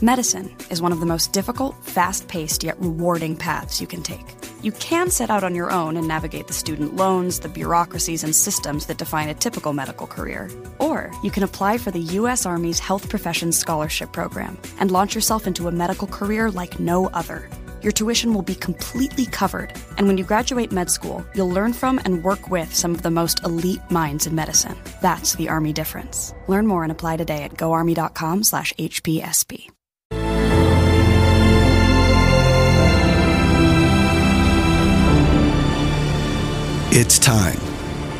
Medicine is one of the most difficult, fast paced, yet rewarding paths you can take. You can set out on your own and navigate the student loans, the bureaucracies, and systems that define a typical medical career. Or you can apply for the U.S. Army's Health Professions Scholarship Program and launch yourself into a medical career like no other. Your tuition will be completely covered, and when you graduate med school, you'll learn from and work with some of the most elite minds in medicine. That's the Army difference. Learn more and apply today at goarmy.com/hpsp. It's time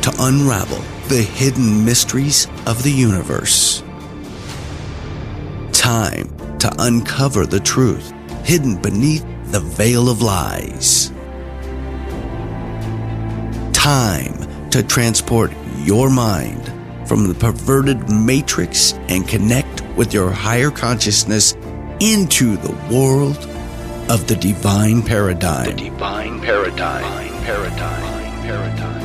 to unravel the hidden mysteries of the universe. Time to uncover the truth hidden beneath the veil of lies. Time to transport your mind from the perverted matrix and connect with your higher consciousness into the world of the divine paradigm. The divine paradigm. Divine paradigm. Paradigm.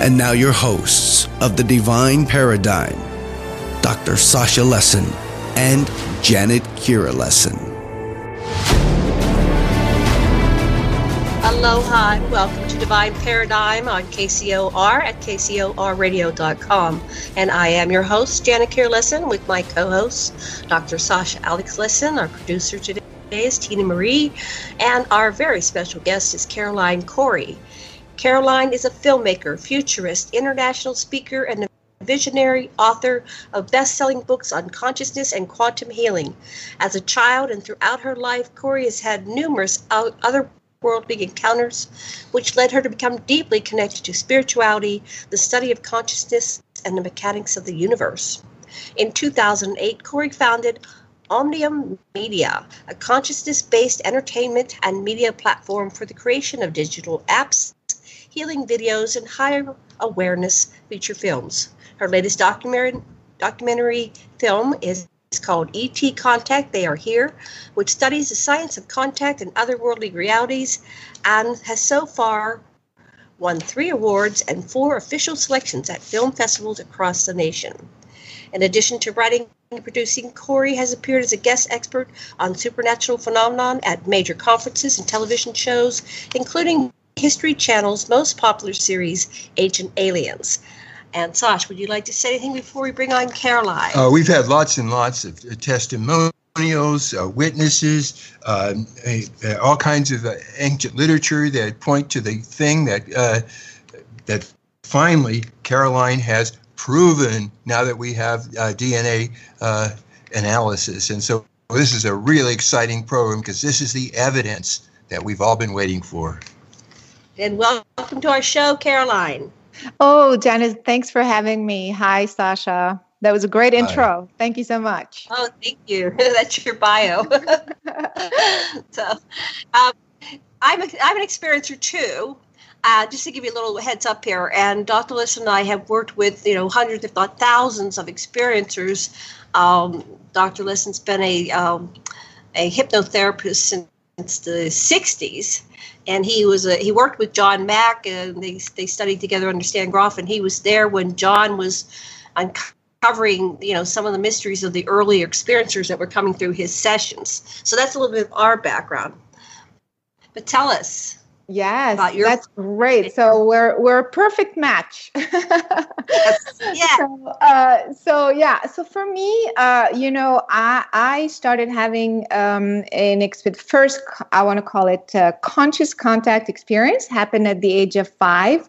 And now, your hosts of the Divine Paradigm, Dr. Sasha Lessin and Janet Kira Lessin. Aloha and welcome to Divine Paradigm on KCOR at KCORradio.com. And I am your host, Janet Kira Lessin, with my co host, Dr. Sasha Alex Lessin, Our producer today is Tina Marie, and our very special guest is Caroline Cory. Caroline is a filmmaker, futurist, international speaker, and a visionary author of best-selling books on consciousness and quantum healing. As a child and throughout her life, Cory has had numerous otherworldly encounters, which led her to become deeply connected to spirituality, the study of consciousness, and the mechanics of the universe. In 2008, Cory founded Omnium Media, a consciousness based entertainment and media platform for the creation of digital apps, healing videos, and higher awareness feature films. Her latest documentary, documentary film is called ET Contact, They Are Here, which studies the science of contact and otherworldly realities and has so far won three awards and four official selections at film festivals across the nation. In addition to writing and producing, Cory has appeared as a guest expert on supernatural phenomenon at major conferences and television shows, including History Channel's most popular series, Ancient Aliens. And Sash, would you like to say anything before we bring on Caroline? Uh, we've had lots and lots of uh, testimonials, uh, witnesses, uh, all kinds of uh, ancient literature that point to the thing that uh, that finally Caroline has proven now that we have DNA analysis. And so this is a really exciting program because this is the evidence that we've all been waiting for. And welcome to our show, Caroline. Oh, Janice, thanks for having me. Hi, Sasha. That was a great intro. Hi. Thank you so much. Oh, thank you. That's your bio. so, um, I'm, a, I'm an experiencer too. Uh, just to give you a little heads up here, and Dr. Liss and I have worked with you know hundreds, if not thousands, of experiencers. Um, Dr. Lessin's been a um, a hypnotherapist since the 60s, and he was a, he worked with John Mack, and they they studied together under Stan Grof, and he was there when John was uncovering you know some of the mysteries of the early experiencers that were coming through his sessions. So that's a little bit of our background. But tell us. Yes, that's great. So we're we're a perfect match. yes. Yeah. So, uh, so, yeah. So for me, uh, you know, I I started having um, an experience. First, I want to call it conscious contact experience. Happened at the age of five.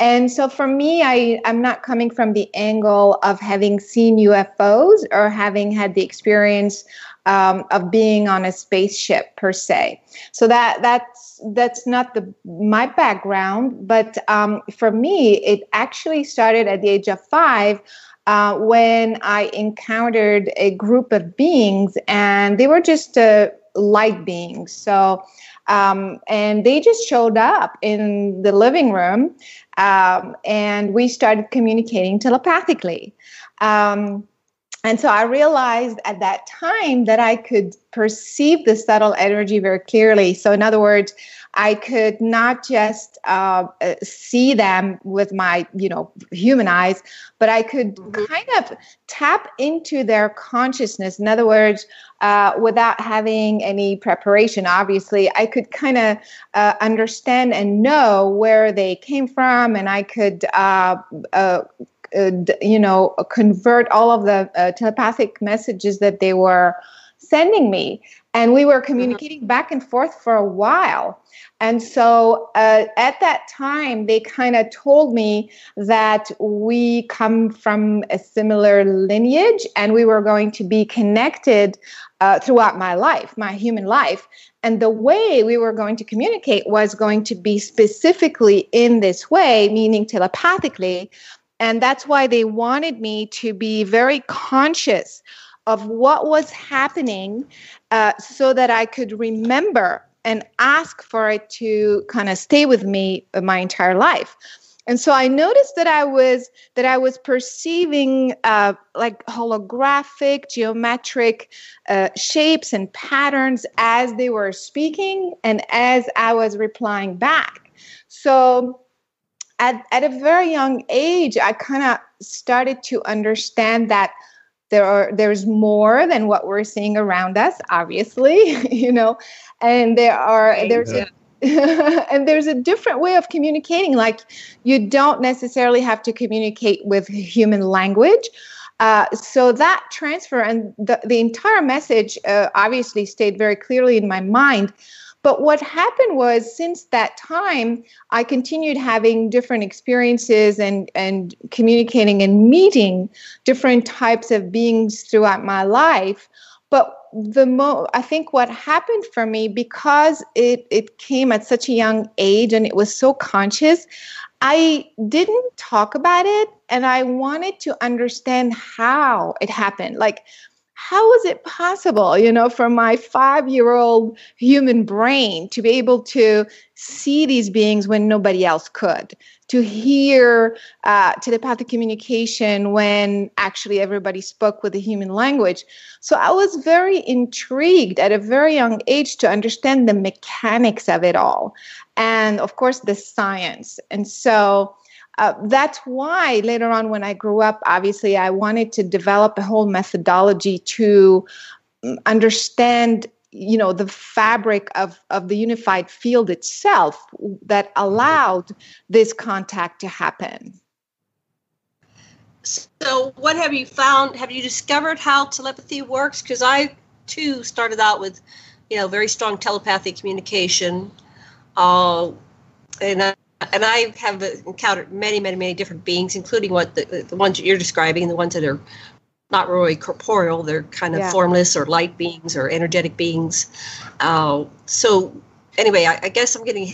And so for me, I, I'm not coming from the angle of having seen UFOs or having had the experience um, of being on a spaceship per se. So that that's that's not the my background, but um, for me, it actually started at the age of five. Uh, when I encountered a group of beings, and they were just uh, light beings. So, um, and they just showed up in the living room, um, and we started communicating telepathically. Um, and so I realized at that time that I could perceive the subtle energy very clearly. So, in other words, I could not just uh, uh see them with my, you know, human eyes, but I could mm-hmm. kind of tap into their consciousness. In other words, uh, without having any preparation, obviously, I could kind of uh, understand and know where they came from, and I could uh, you know, convert all of the uh, telepathic messages that they were sending me. And we were mm-hmm. communicating back and forth for a while. And so uh, at that time, they kind of told me that we come from a similar lineage and we were going to be connected uh, throughout my life, my human life. And the way we were going to communicate was going to be specifically in this way, meaning telepathically, and that's why they wanted me to be very conscious of what was happening uh, so that I could remember and ask for it to kind of stay with me my entire life. And so i noticed that i was that i was perceiving uh, like holographic geometric uh, shapes and patterns as they were speaking and as i was replying back. So at, at a very young age, I kind of started to understand that there are there's more than what we're seeing around us, obviously, you know, and there are there's a and there's a different way of communicating. Like you don't necessarily have to communicate with human language. Uh, so that transfer and the, the entire message uh, obviously stayed very clearly in my mind. But what happened was since that time, I continued having different experiences and, and communicating and meeting different types of beings throughout my life. But the mo I think what happened for me because it it came at such a young age and it was so conscious, I didn't talk about it and I wanted to understand how it happened. Like how was it possible, you know, for my five year old human brain to be able to see these beings when nobody else could, to hear uh, telepathic communication when actually everybody spoke with the human language? So I was very intrigued at a very young age to understand the mechanics of it all. And of course, the science. And so, uh, that's why later on when i grew up obviously i wanted to develop a whole methodology to mm, understand you know the fabric of of the unified field itself that allowed this contact to happen. So what have you found? Have you discovered how telepathy works? Because i too started out with you know very strong telepathic communication uh, and and I have encountered many, many, many different beings, including what the, the ones that you're describing, the ones that are not really corporeal. They're kind of yeah. formless or light beings or energetic beings. Uh, so, anyway, I, I, guess I'm getting.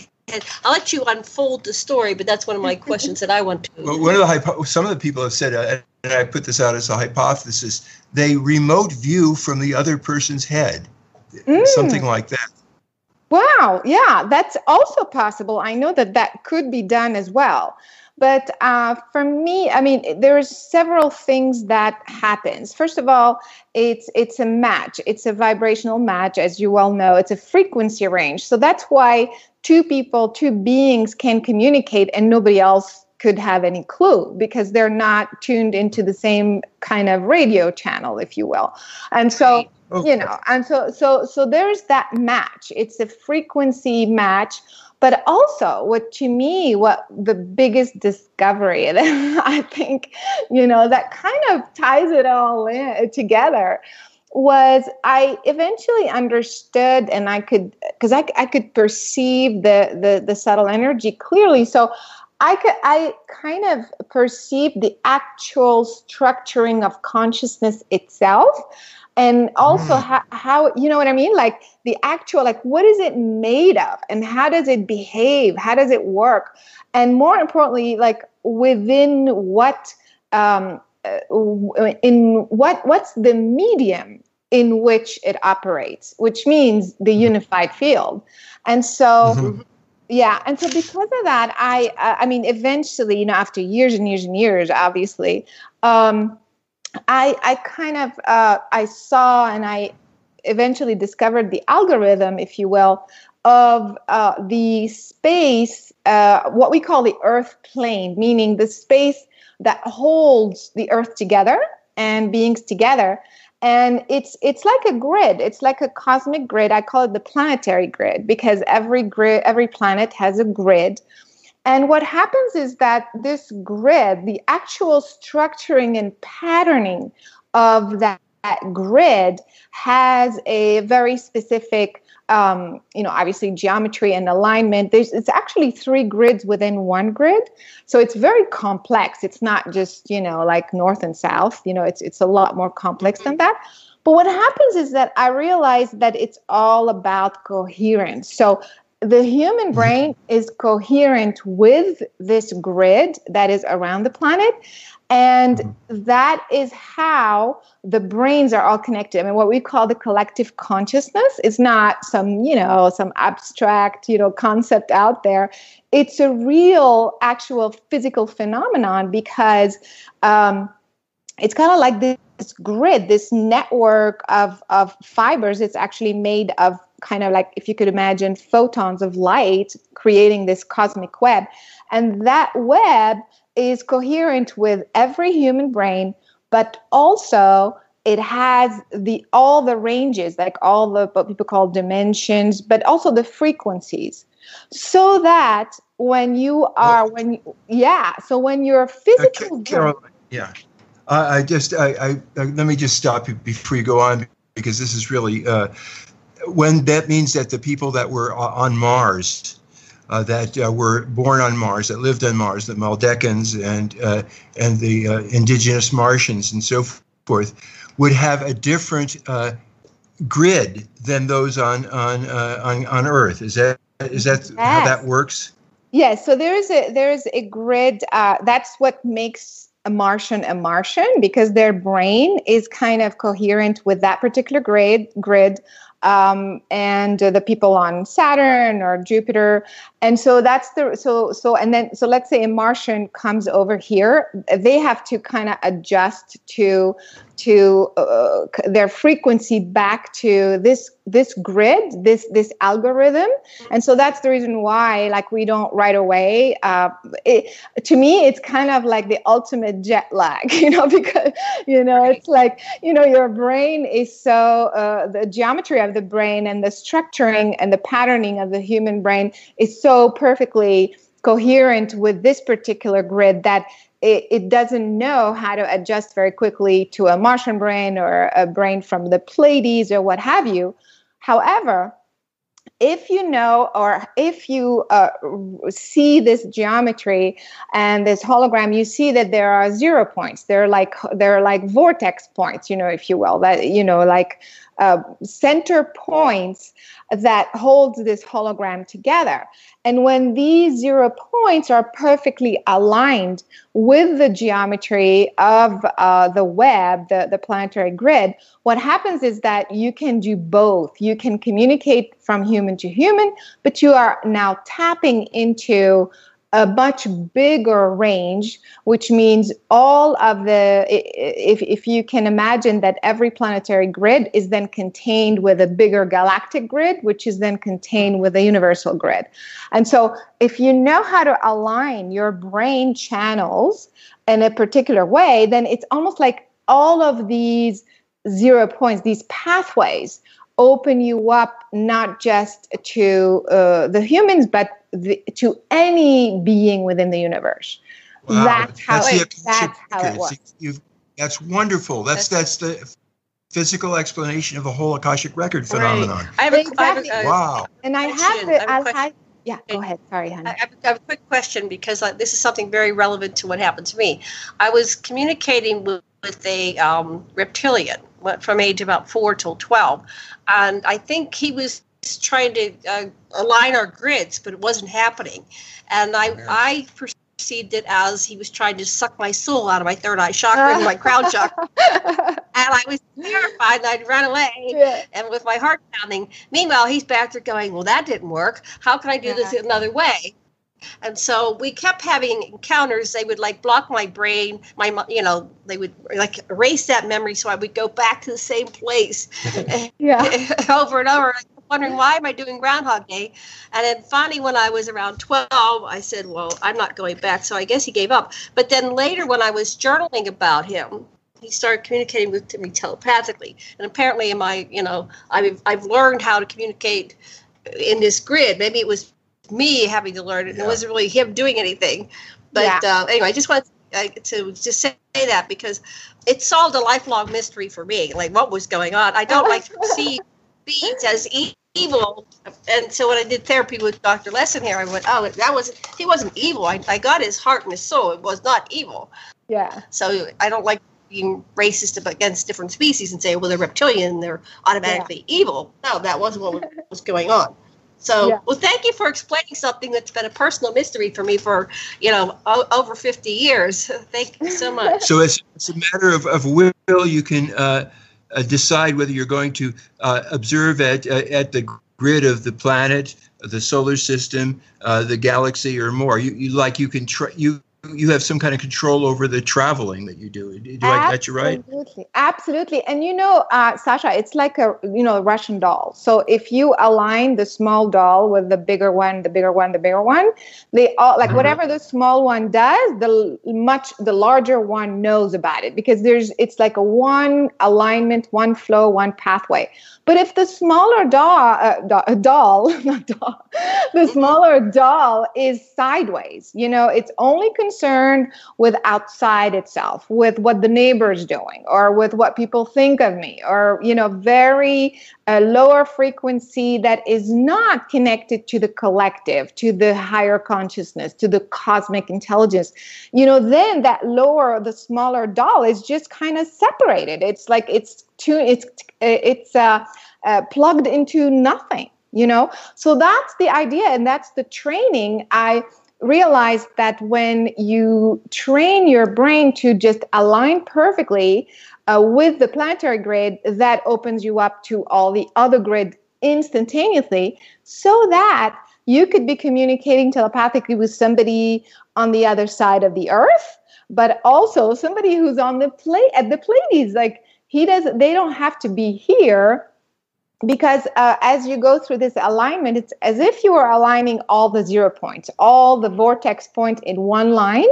I'll let you unfold the story, but that's one of my questions that I want to. Well, one of the hypo- some of the people have said, uh, and I put this out as a hypothesis, they remote view from the other person's head, mm. something like that. Wow, yeah, that's also possible. I know that that could be done as well. But uh, for me, I mean, there's several things that happens. First of all, it's it's a match. It's a vibrational match, as you well know. It's a frequency range. So that's why two people, two beings can communicate, and nobody else could have any clue because they're not tuned into the same kind of radio channel, if you will. And so you know and so so so there's that match. It's a frequency match. But also what to me what the biggest discovery that i think you know that kind of ties it all in uh, together was i eventually understood and i could because I, I could perceive the, the the subtle energy clearly. So I could I kind of perceived the actual structuring of consciousness itself and also mm. how, how you know what i mean like the actual like what is it made of and how does it behave how does it work and more importantly like within what um uh, in what what's the medium in which it operates which means the mm-hmm. unified field and so mm-hmm. yeah and so because of that i i mean eventually you know after years and years and years obviously um I I kind of uh, I saw and I eventually discovered the algorithm, if you will, of uh, the space, uh, what we call the Earth plane, meaning the space that holds the Earth together and beings together. And it's it's like a grid. It's like a cosmic grid. I call it the planetary grid because every grid, every planet has a grid. And what happens is that this grid, the actual structuring and patterning of that, that grid, has a very specific um, you know, obviously geometry and alignment. There's it's actually three grids within one grid, so it's very complex. It's not just you know like north and south. You know, it's it's a lot more complex than that. But what happens is that I realize that it's all about coherence. So the human brain is coherent with this grid that is around the planet and mm-hmm. that is how the brains are all connected. I mean, what we call the collective consciousness is not some, you know, some abstract, you know, concept out there. It's a real, actual physical phenomenon because um, it's kind of like this grid, this network of, of fibers. It's actually made of kind of like, if you could imagine, photons of light creating this cosmic web. And that web is coherent with every human brain, but also it has the all the ranges, like all the what people call dimensions, but also the frequencies, so that when you are when you, yeah, so when you're physical, uh, Caroline, yeah. I just I, I, I, let me just stop you before you go on because this is really uh, when that means that the people that were on Mars uh, that uh, were born on Mars, that lived on Mars, the Maldecans and uh, and the uh, indigenous Martians and so forth, would have a different uh, grid than those on on uh, on on Earth. Is that is that yes. how that works? Yes. So there is a there is a grid. that's what makes a Martian a Martian because their brain is kind of coherent with that particular grid grid um, and uh, the people on Saturn or Jupiter. And so that's the so so and then so let's say a Martian comes over here, they have to kind of adjust to to uh, their frequency back to this this grid this this algorithm. And so that's the reason why like we don't right away uh, it, to me it's kind of like the ultimate jet lag you know because you know it's like you know your brain is so uh, the geometry of the brain and the structuring and the patterning of the human brain is so perfectly coherent with this particular grid that it, it, doesn't know how to adjust very quickly to a Martian brain or a brain from the Pleiades or what have you. However, if you know or if you uh, see this geometry and this hologram you see that there are zero points they're like they're like vortex points you know if you will that you know like uh, center points that holds this hologram together. And when these zero points are perfectly aligned with the geometry of uh, the web, the, the planetary grid, what happens is that you can do both. You can communicate from human to human, but you are now tapping into a much bigger range, which means all of the, if, if you can imagine that every planetary grid is then contained with a bigger galactic grid, which is then contained with a universal grid. And so if you know how to align your brain channels in a particular way, then it's almost like all of these zero points, these pathways open you up not just to uh, the humans, but the, to any being within the universe. Wow. That's how that's it. That's how it works. You've, that's wonderful. That's that's the physical explanation of the whole akashic record phenomenon. I have a, exactly. I have a, wow. And I have the. I have yeah, go ahead. Sorry, honey. I have, I have a quick question because uh, this is something very relevant to what happened to me. I was communicating with, with a um, reptilian from age about four till 12. And I think he was trying to uh, align our grids, but it wasn't happening. And I, I perceived it as he was trying to suck my soul out of my third eye chakra and my crown chakra. and I was terrified and I'd run away yeah. and with my heart pounding. Meanwhile, he's back there going, Well, that didn't work. How can I do yeah. this another way? and so we kept having encounters they would like block my brain my you know they would like erase that memory so i would go back to the same place yeah over and over wondering why am i doing groundhog day and then finally when i was around 12 i said well i'm not going back so i guess he gave up but then later when i was journaling about him he started communicating with me telepathically and apparently in my you know i've, I've learned how to communicate in this grid maybe it was me having to learn it. Yeah. It wasn't really him doing anything. But yeah. uh, anyway, I just wanted uh, to just say that because it solved a lifelong mystery for me. Like what was going on? I don't like to see beings as evil. And so when I did therapy with Dr. Lessin here, I went, oh, that wasn't he wasn't evil. I, I got his heart and his soul. It was not evil. Yeah. So I don't like being racist against different species and say, well, they're reptilian, they're automatically yeah. evil. No, that wasn't what was going on. So, yeah. well, thank you for explaining something that's been a personal mystery for me for, you know, o- over 50 years. Thank you so much. So it's, it's a matter of, of will. You can uh, uh, decide whether you're going to uh, observe at, uh, at the grid of the planet, the solar system, uh, the galaxy, or more. You, you like you can try you you have some kind of control over the traveling that you do. Do I get you right? Absolutely, absolutely. And you know, uh, Sasha, it's like a you know a Russian doll. So if you align the small doll with the bigger one, the bigger one, the bigger one, they all like mm-hmm. whatever the small one does, the much the larger one knows about it because there's it's like a one alignment, one flow, one pathway. But if the smaller doll, uh, doll, not doll, the smaller doll is sideways, you know, it's only concerned with outside itself, with what the neighbor's doing, or with what people think of me, or you know, very uh, lower frequency that is not connected to the collective, to the higher consciousness, to the cosmic intelligence. You know, then that lower, the smaller doll is just kind of separated. It's like it's too, it's it's uh, uh, plugged into nothing you know so that's the idea and that's the training i realized that when you train your brain to just align perfectly uh, with the planetary grid that opens you up to all the other grid instantaneously so that you could be communicating telepathically with somebody on the other side of the earth but also somebody who's on the plate at the pleiades. Like he does they don't have to be here because uh, as you go through this alignment it's as if you are aligning all the zero points all the vortex points in one line.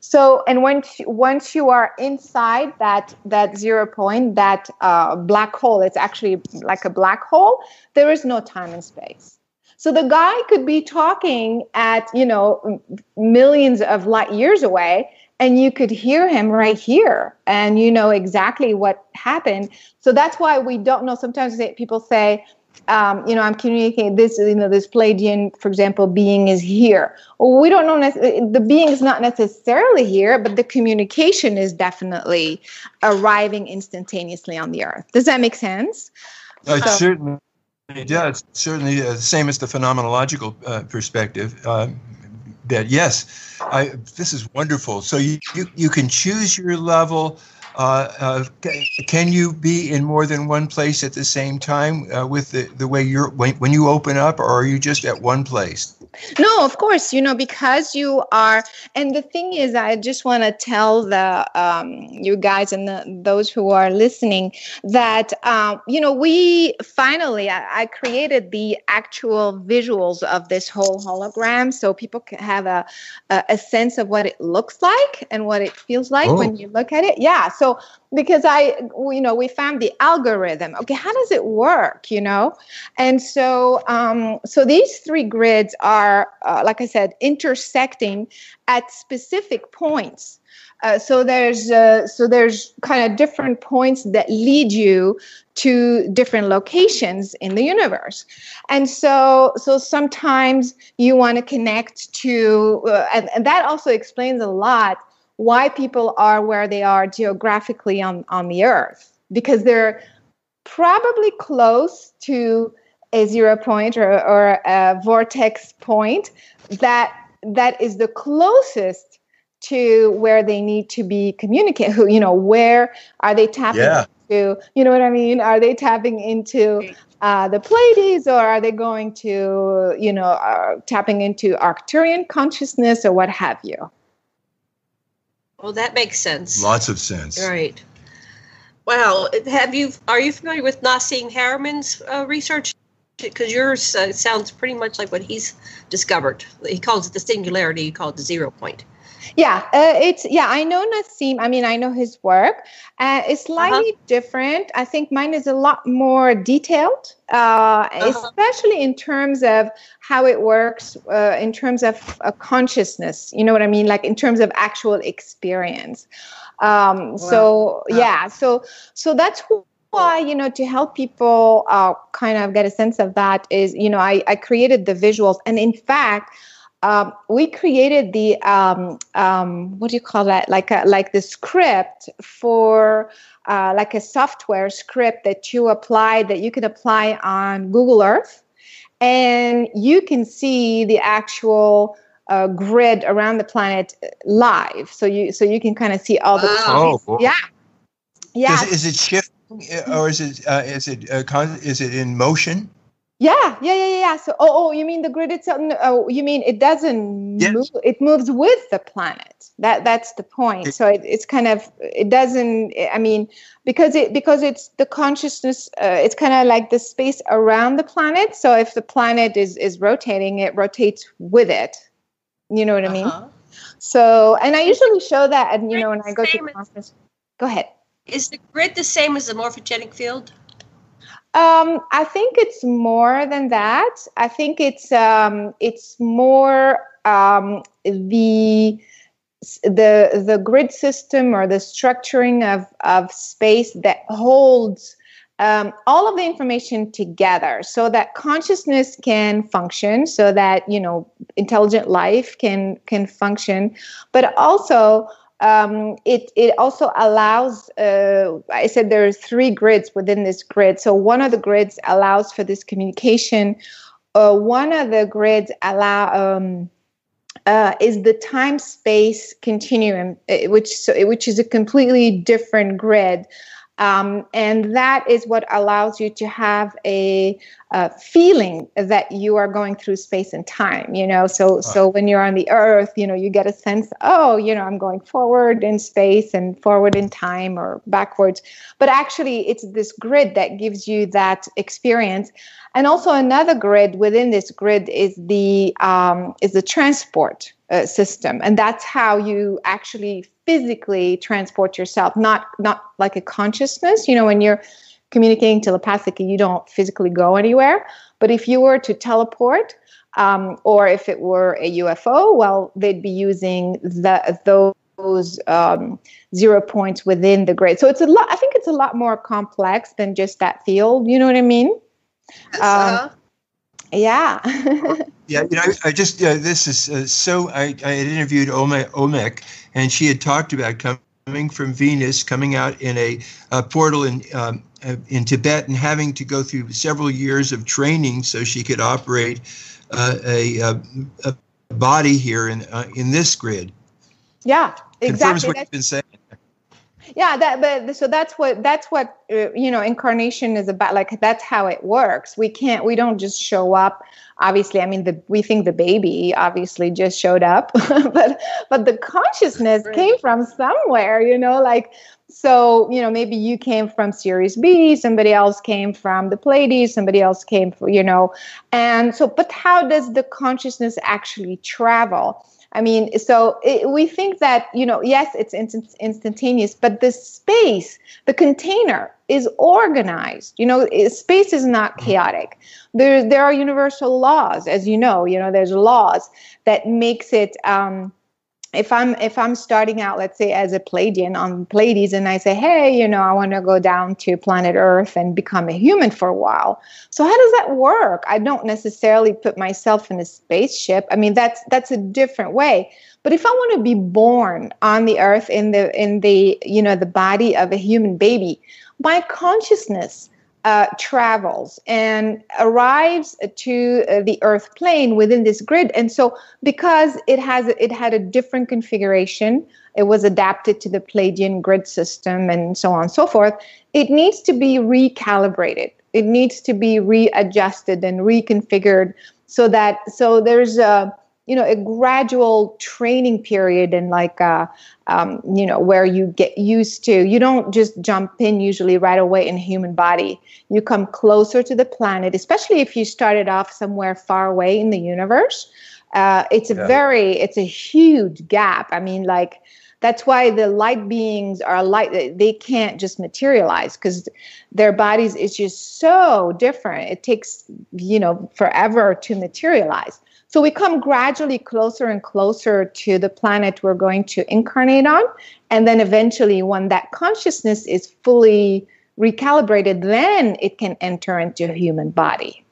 So and once once you are inside that that zero point that uh, black hole it's actually like a black hole there is no time and space. So the guy could be talking at you know millions of light years away and you could hear him right here and you know exactly what happened. So that's why we don't know. Sometimes people say um, you know i'm communicating this you know this pleiadian for example being is here. Well, we don't know the being is not necessarily here but the communication is definitely arriving instantaneously on the earth. Does that make sense? Uh, so, certainly it's certainly uh, the same as the phenomenological uh, perspective that yes I, this is wonderful. So you, you, you can choose your level uh, uh, can you be in more than one place at the same time uh, with the, the way you're when, when you open up or are you just at one place no, of course, you know, because you are, and the thing is, I just want to tell the um, you guys and the, those who are listening that um, you know we finally I, I, created the actual visuals of this whole hologram, so people can have a a, a sense of what it looks like and what it feels like oh. when you look at it. Yeah, so because I, you know, we found the algorithm. Okay, how does it work? You know, and so um, so these three grids are, uh, like I said, intersecting at specific points. Uh, so there's uh, so there's kind of different points that lead you to different locations in the universe and so so sometimes you want to connect to uh, and, and that also explains a lot why people are where they are geographically on, on the earth because they're probably close to a zero point or, or a vortex point that that is the closest to where they need to be communicating who you know where are they tapping yeah. into you know what i mean are they tapping into uh, the Pleiades, or are they going to, you know, uh, tapping into Arcturian consciousness or what have you? Well, that makes sense. Lots of sense. Right. Well, have you are you familiar with Nassim Haramein's uh, research? Because yours uh, sounds pretty much like what he's discovered. He calls it the singularity. You call it the zero point. Yeah, uh, it's yeah. I know Nassim. I mean, I know his work. Uh, it's uh-huh. slightly uh-huh. different. I think mine is a lot more detailed, uh, uh-huh. especially in terms of how it works, uh, in terms of consciousness. You know what I mean? Like in terms of actual experience. Um, wow. So yeah, so so that's why you know to help people uh, kind of get a sense of that is you know I, I created the visuals and in fact um, we created the um, um, what do you call that? Like a, like the script for uh, like a software script that you apply that you can apply on Google Earth. And you can see the actual uh, grid around the planet live. So you so you can kind of see all the wow. oh, yeah. Yeah. Is, is, it shifting or is it uh, is it uh, con- is it in motion yeah, yeah, yeah, yeah. So, oh, oh, you mean the grid itself? No, oh, you mean it doesn't yes. move? It moves with the planet. That that's the point. so it, it's kind of it doesn't. I mean, because it because it's the consciousness. Uh, it's kind of like the space around the planet. So if the planet is is rotating, it rotates with it. You know what I mean? Uh-huh. So, and I usually show that, and you know, when I go to conference. Go ahead. Is the grid the same as the morphogenic field? Um, I think it's more than that. I think it's um, it's more um, the the the grid system or the structuring of of space that holds um, all of the information together so that consciousness can function so that you know intelligent life can can function but also um, it it also allows. Uh, I said there are three grids within this grid. So one of the grids allows for this communication. Uh, one of the grids allow um, uh, is the time space continuum, uh, which so, which is a completely different grid. Um, and that is what allows you to have a, a, feeling that you are going through space and time you know? So so when you're on the earth you know you get a sense oh you know i'm going forward in space and forward in time or backwards. But actually it's this grid that gives you that experience. And also another grid within this grid is the um, is the transport uh, system. And that's how you actually physically transport yourself not not like a consciousness. You know when you're communicating telepathically you don't physically go anywhere. But if you were to teleport um, or if it were a ufo well they'd be using the those um, zero points within the grid. So it's a lot i think it's a lot more complex than just that field. You know what i mean? Yes, uh, yeah. Yeah, you know, I, I just uh, this is uh, so. I, I had interviewed Omnec, Onec, and she had talked about coming from Venus, coming out in a, a portal in um, uh, in Tibet, and having to go through several years of training so she could operate uh, a, a, a, body here in uh, in this grid. Yeah, exactly. Confirms what you've been saying yeah that but so that's what that's what uh, you know incarnation is about like that's how it works we can't we don't just show up obviously i mean the we think the baby obviously just showed up but but the consciousness right. came from somewhere you know like so you know maybe you came from Sirius B somebody else came from the pleiades somebody else came from you know and so but how does the consciousness actually travel I mean, so it, we think that, you know, yes, it's instant, instantaneous, but the space, the container is organized. You know, space is not mm-hmm. chaotic. There, there are universal laws, as you know, you know, there's laws that makes it, um, if I'm if I'm starting out, let's say as a Pleiadian on Pleiades, and I say, hey, you know, I want to go down to planet Earth and become a human for a while. So how does that work? I don't necessarily put myself in a spaceship. I mean, that's that's a different way. But if I want to be born on the Earth in the in the you know the body of a human baby, my consciousness uh, travels and arrives to uh, the Earth plane within this grid. And so, because it has it had a different configuration, it was adapted to the Pleiadian grid system, and so on and so forth. It needs to be recalibrated it needs to be readjusted and reconfigured so that so there's a you know a gradual training period and like uh, um, you know where you get used to you don't just jump in usually right away in human body. You come closer to the planet especially if you started off somewhere far away in the universe. Uh, it's a yeah. very it's a huge gap. I mean like that's why the light beings are light they can't just materialize because their bodies is just so different. It takes you know forever to materialize so we come gradually closer and closer to the planet we're going to incarnate on. And then eventually, when that consciousness is fully recalibrated, then it can enter into a human body.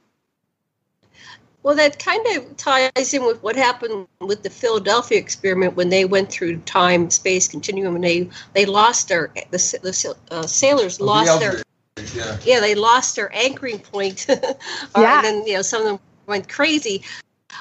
Well, that kind of ties in with what happened with the Philadelphia experiment when they went through time space continuum and they they lost their the, the uh, sailors oh, lost the their yeah. yeah they lost their anchoring point. yeah. And then you know some of them went crazy.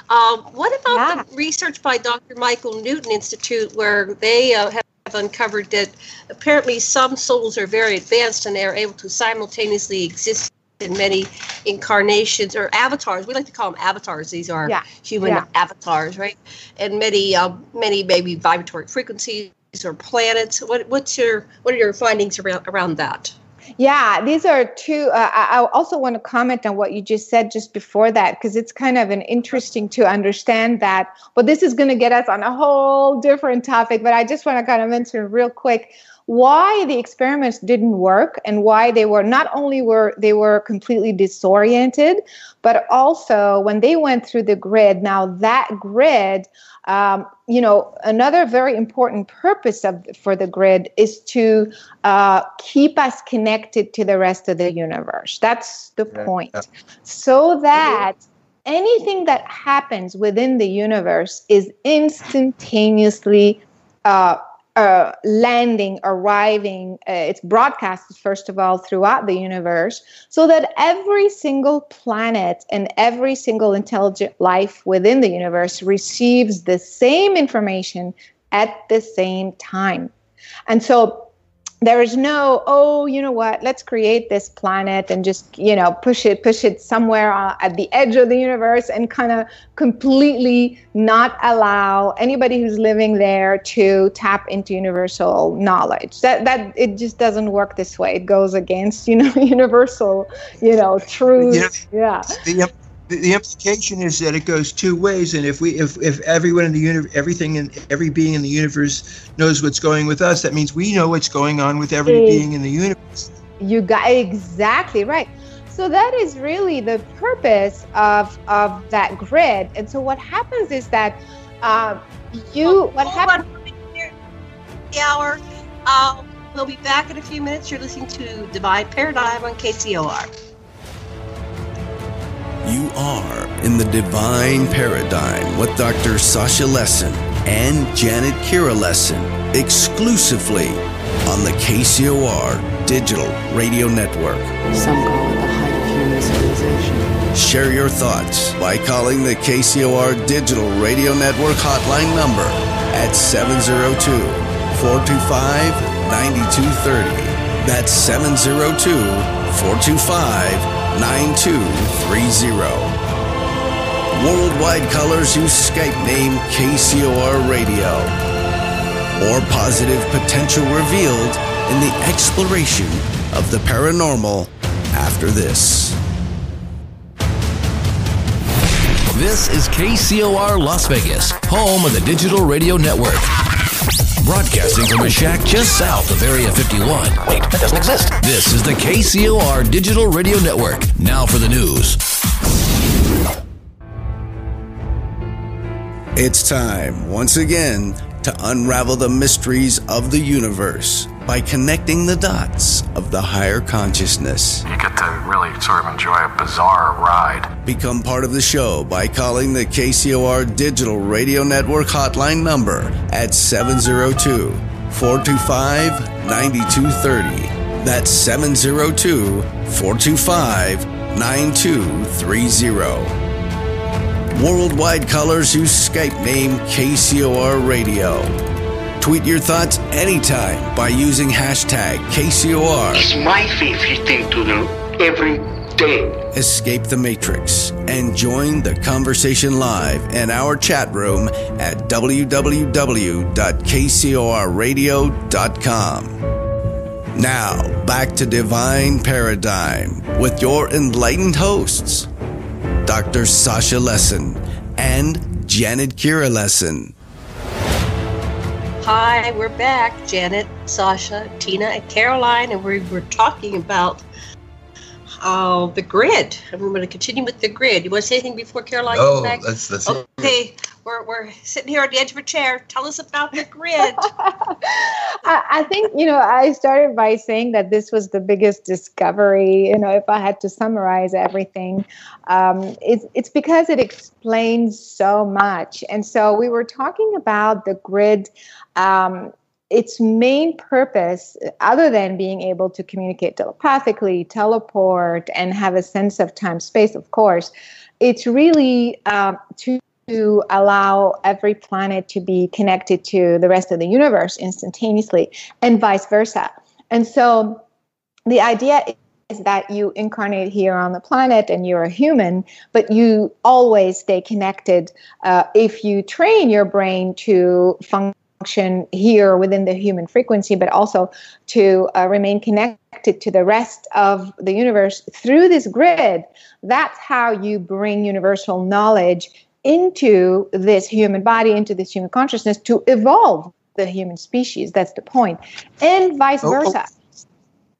Um, what about yeah. the research by Dr. Michael Newton Institute, where they uh, have uncovered that apparently some souls are very advanced and they are able to simultaneously exist in many incarnations or avatars. We like to call them avatars. These are yeah. human yeah. avatars, right? And many, uh, many maybe vibratory frequencies or planets. What, what's your, what are your findings around around that? Yeah, these are two. Uh, I also want to comment on what you just said just before that, because it's kind of an interesting to understand that. But this is going to get us on a whole different topic. But I just want to kind of mention real quick why the experiments didn't work and why they were not only were they were completely disoriented but also when they went through the grid now that grid um, you know another very important purpose of for the grid is to uh, keep us connected to the rest of the universe. That's the point. So that anything that happens within the universe is instantaneously uh, uh, landing, arriving, uh, it's broadcasted first of all throughout the universe, so that every single planet and every single intelligent life within the universe receives the same information at the same time. And so there is no oh you know what let's create this planet and just you know push it push it somewhere uh, at the edge of the universe and kind of completely not allow anybody who's living there to tap into universal knowledge. That that it just doesn't work this way. It goes against you know universal you know truth. Yeah, yeah. The implication is that it goes two ways and if we if, if everyone in the universe everything and every being in the universe knows what's going with us that means we know what's going on with every being in the universe. You got exactly right. So that is really the purpose of of that grid. And so what happens is that uh, you what happens the hour uh, we'll be back in a few minutes. You're listening to divine paradigm on kcor you are in the divine paradigm with Dr. Sasha Lessin and Janet Kira Lessin exclusively on the KCOR Digital Radio Network. Some call it the height of human civilization. Share your thoughts by calling the KCOR Digital Radio Network hotline number at 702 425 9230. That's 702 425 9230. Worldwide colors use Skype name KCOR Radio. More positive potential revealed in the exploration of the paranormal after this. This is KCOR Las Vegas, home of the Digital Radio Network. Broadcasting from a shack just south of Area 51. Wait, that doesn't exist. This is the KCOR Digital Radio Network. Now for the news. It's time, once again, to unravel the mysteries of the universe by connecting the dots of the higher consciousness. You get to really sort of enjoy a bizarre ride. Become part of the show by calling the KCOR Digital Radio Network hotline number at 702 425 9230. That's 702 425 9230. Worldwide Colors use Skype name KCOR Radio. Tweet your thoughts anytime by using hashtag KCOR. It's my favorite thing to do every Ding. Escape the Matrix and join the conversation live in our chat room at www.kcorradio.com. Now, back to Divine Paradigm with your enlightened hosts, Dr. Sasha Lessin and Janet Kira Lessin. Hi, we're back. Janet, Sasha, Tina, and Caroline, and we were talking about uh, the grid. And we're going to continue with the grid. You want to say anything before Caroline Oh, comes back? that's that's Okay, we're, we're sitting here on the edge of a chair. Tell us about the grid. I, I think you know I started by saying that this was the biggest discovery. You know, if I had to summarize everything, um, it's it's because it explains so much. And so we were talking about the grid. Um, its main purpose, other than being able to communicate telepathically, teleport, and have a sense of time space, of course, it's really um, to to allow every planet to be connected to the rest of the universe instantaneously and vice versa. And so the idea is that you incarnate here on the planet and you're a human, but you always stay connected uh, if you train your brain to function here within the human frequency, but also to uh, remain connected to the rest of the universe through this grid. That's how you bring universal knowledge into this human body, into this human consciousness to evolve the human species. That's the point. And vice Oh, oh. versa.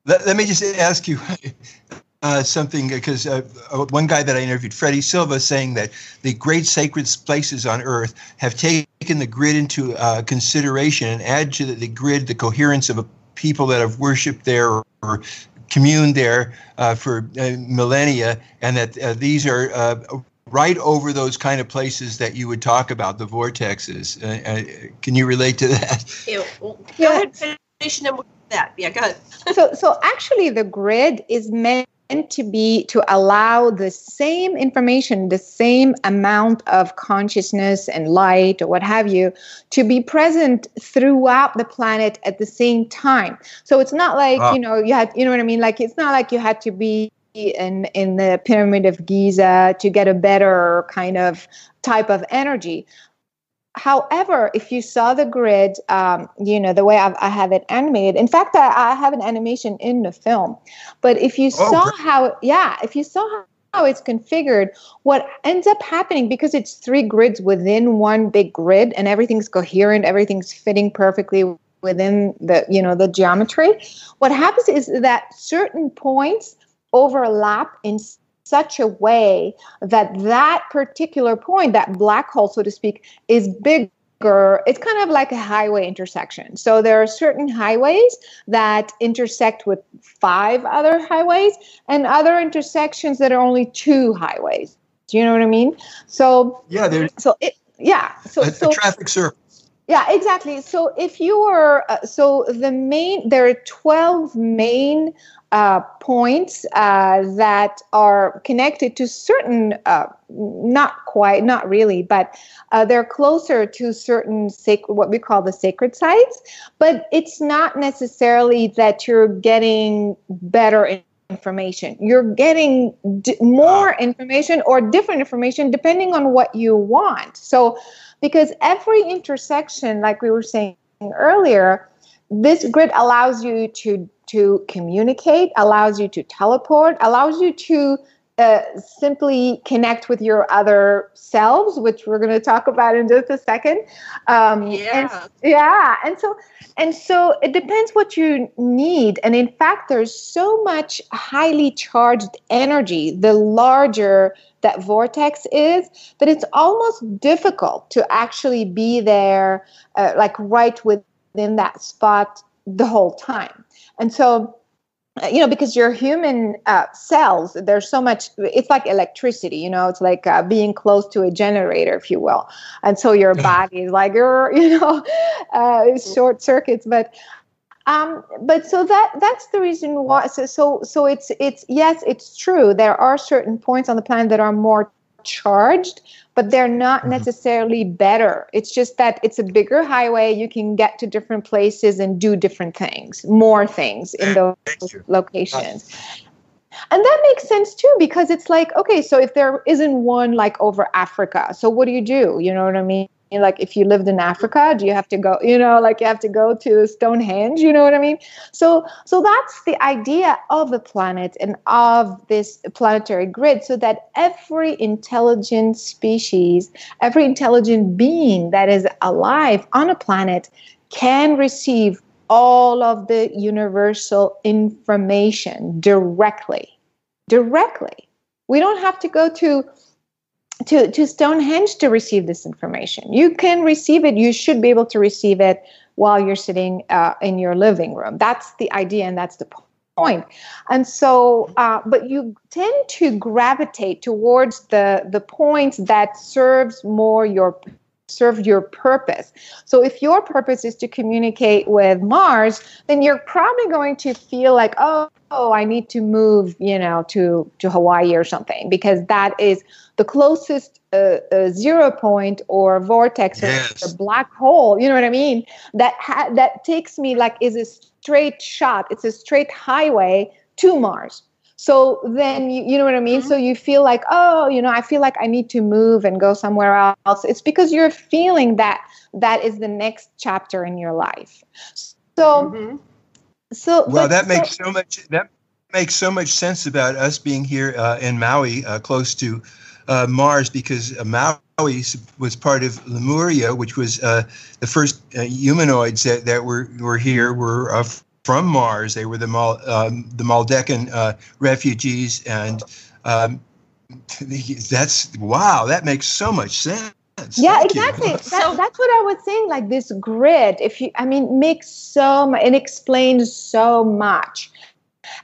Let, let me just ask you uh, something because uh, uh, one guy that I interviewed, Freddie Silva, saying that the great sacred places on Earth have taken the grid into uh, consideration and add to the, the grid the coherence of a people that have worshipped there or, or communed there uh, for uh, millennia, and that uh, these are. Uh, Right over those kind of places that you would talk about, the vortexes. Uh, uh, can you relate to that? Yeah, well, go Yeah. ahead, finish and then we'll do that. Yeah, go ahead. so so actually the grid is meant to be to allow the same information the same amount of consciousness and light or what have you to be present throughout the planet at the same time. So it's not like Ah. you know you had you know what i mean? Like it's not like you had to be in in the pyramid of giza to get a better kind of type of energy However, if you saw the grid, um, you know, the way I've, I have it animated, in fact, I, I have an animation in the film. But if you Oh, saw great. how, yeah, if you saw how it's configured, what ends up happening because it's three grids within one big grid and everything's coherent, everything's fitting perfectly within the, you know, the geometry, what happens is that certain points overlap in such a way that that particular point, that black hole, so to speak, is bigger. It's kind of like a highway intersection. So there are certain highways that intersect with five other highways, and other intersections that are only two highways. Do you know what I mean? So, Yeah, there's so it, yeah. So, a, so a traffic circle. yeah, exactly. So if you were, uh, so the main, there are 12 main uh, points uh, that are connected to certain, uh, not quite, not really, but uh, they're closer to certain sacred, what we call the sacred sites. But it's not necessarily that you're getting better information. You're getting d- more information or different information depending on what you want. So, because every intersection, like we were saying earlier, this grid allows you to to communicate, allows you to teleport, allows you to uh, simply connect with your other selves, which we're going to talk about in just a second. Um, and- Yeah. yeah, and so and so it depends what you need. And in fact, there's so much highly charged energy. The larger that vortex is, that it's almost difficult to actually be there, uh, like right within that spot the whole time. And so, uh, you know, because your human uh, cells, there's so much, it's like electricity, you know, it's like uh, being close to a generator, if you will. And so your body is like, you know, uh, short circuits. But um, but so that that's the reason why. So so so it's it's yes, it's true. There are certain points on the planet that are more charged, but they're not necessarily better. It's just that it's a bigger highway. You can get to different places and do different things, more things in those locations. and that makes sense too because it's like okay so if there isn't one like over africa so what do you do you know what i mean like if you lived in africa do you have to go you know like you have to go to stonehenge you know what i mean? So so that's the idea of the planet and of this planetary grid so that every intelligent species every intelligent being that is alive on a planet can receive all of the universal information directly directly. We don't have to go to to, to Stonehenge to receive this information. You can receive it, you should be able to receive it while you're sitting uh, in your living room. That's the idea, and that's the point. And so, uh, but you tend to gravitate towards the, the points that serves more your serve your purpose. So if your purpose is to communicate with Mars, then you're probably going to feel like, oh, oh, I need to move, you know, to to Hawaii or something because that is the closest uh, uh, zero point or vortex yes. or black hole. You know what I mean? That ha- that takes me like is a straight shot. It's a straight highway to Mars. So then you, you know what I mean? Mm-hmm. So you feel like, oh, you know, I feel like I need to move and go somewhere else. It's because you're feeling that that is the next chapter in your life. So mm-hmm. So well, that so, makes so much that makes so much sense about us being here uh, in Maui, uh, close to uh, Mars because uh, Maui was part of Lemuria, which was uh, the first uh, humanoids that, that were, were here were uh, from Mars. They were the Mal, um, the Maldeccan uh, refugees, and um, that's wow. That makes so much sense. Yeah, Thank exactly. That, that's what I was saying. Like this grid, if you, I mean, makes so much. It explains so much.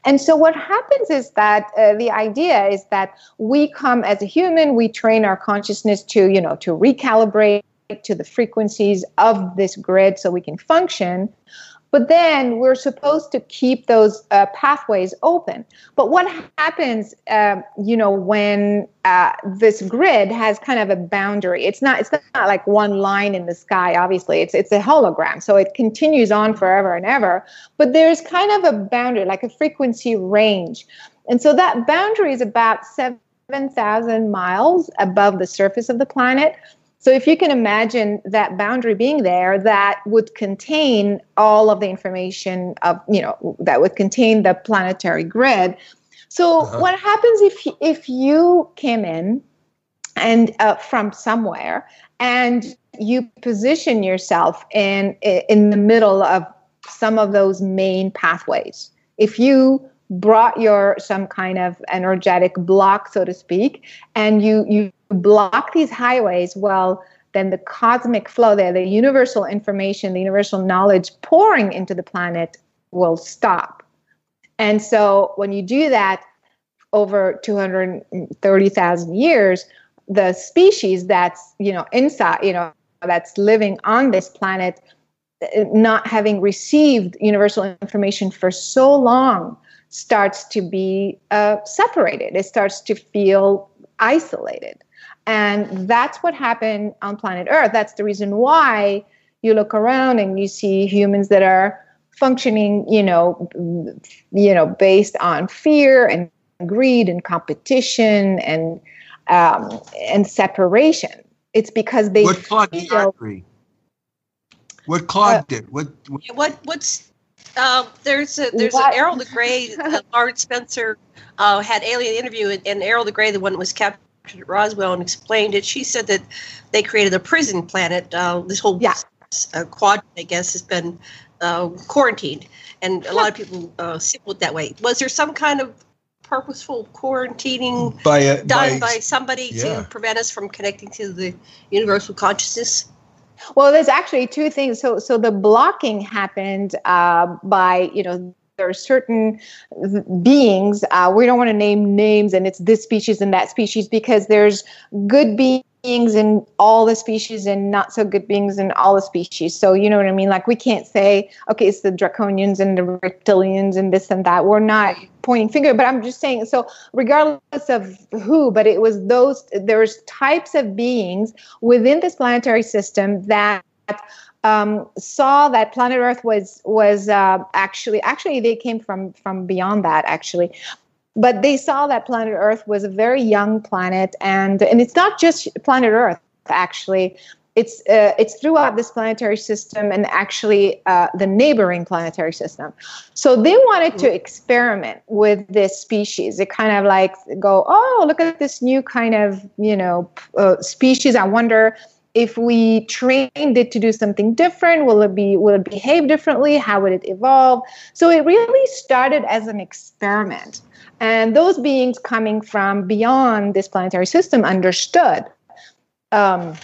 And so, what happens is that uh, the idea is that we come as a human, we train our consciousness to, you know, to recalibrate to the frequencies of this grid so we can function. But then we're supposed to keep those uh, pathways open. But what happens, uh, you know, when uh, this grid has kind of a boundary? It's not. It's not like one line in the sky. Obviously, it's it's a hologram, so it continues on forever and ever. But there's kind of a boundary, like a frequency range, and so that boundary is about seven thousand miles above the surface of the planet. So if you can imagine that boundary being there, that would contain all of the information of, you know, that would contain the planetary grid. So uh-huh. what happens if if you came in and uh, from somewhere and you position yourself in in the middle of some of those main pathways? If you brought your some kind of energetic block so to speak and you you block these highways, well, then the cosmic flow there, the universal information, the universal knowledge pouring into the planet will stop. And so when you do that over 230,000 years, the species that's, you know, inside, you know, that's living on this planet, not having received universal information for so long, starts to be uh, separated. It starts to feel isolated. And that's what happened on planet Earth. That's the reason why you look around and you see humans that are functioning, you know, you know, based on fear and greed and competition and um, and separation. It's because they what clogged feel, the What clogged uh, it? What, what what what's uh, there's a there's what? an Airl the Gray, uh, Lawrence Spencer uh, had alien interview, and, and Airl the Gray, the one that was captured Roswell and explained it. She said that they created a prison planet. Uh, this whole yeah. uh, quadrant, I guess, has been uh, quarantined, and a lot of people uh, simple it that way. Was there some kind of purposeful quarantining by a, done by, by somebody yeah. to prevent us from connecting to the universal consciousness? Well, there's actually two things. So, so the blocking happened uh, by you know there are certain beings uh, we don't want to name names and it's this species and that species because there's good beings in all the species and not so good beings in all the species. So you know what i mean? Like we can't say okay it's the draconians and the reptilians and this and that. We're not pointing finger but i'm just saying so regardless of who but it was those there's types of beings within this planetary system that um, saw that planet Earth was was uh, actually actually they came from from beyond that actually, but they saw that planet Earth was a very young planet, and and it's not just planet Earth actually. It's uh, it's throughout this planetary system and actually uh, the neighboring planetary system. So they wanted to experiment with this species. They kind of like go, oh, look at this new kind of you know uh, species. I wonder if we trained it to do something different will it be will it behave differently? How would it evolve? So it really started as an experiment. And those beings coming from beyond this planetary system understood um,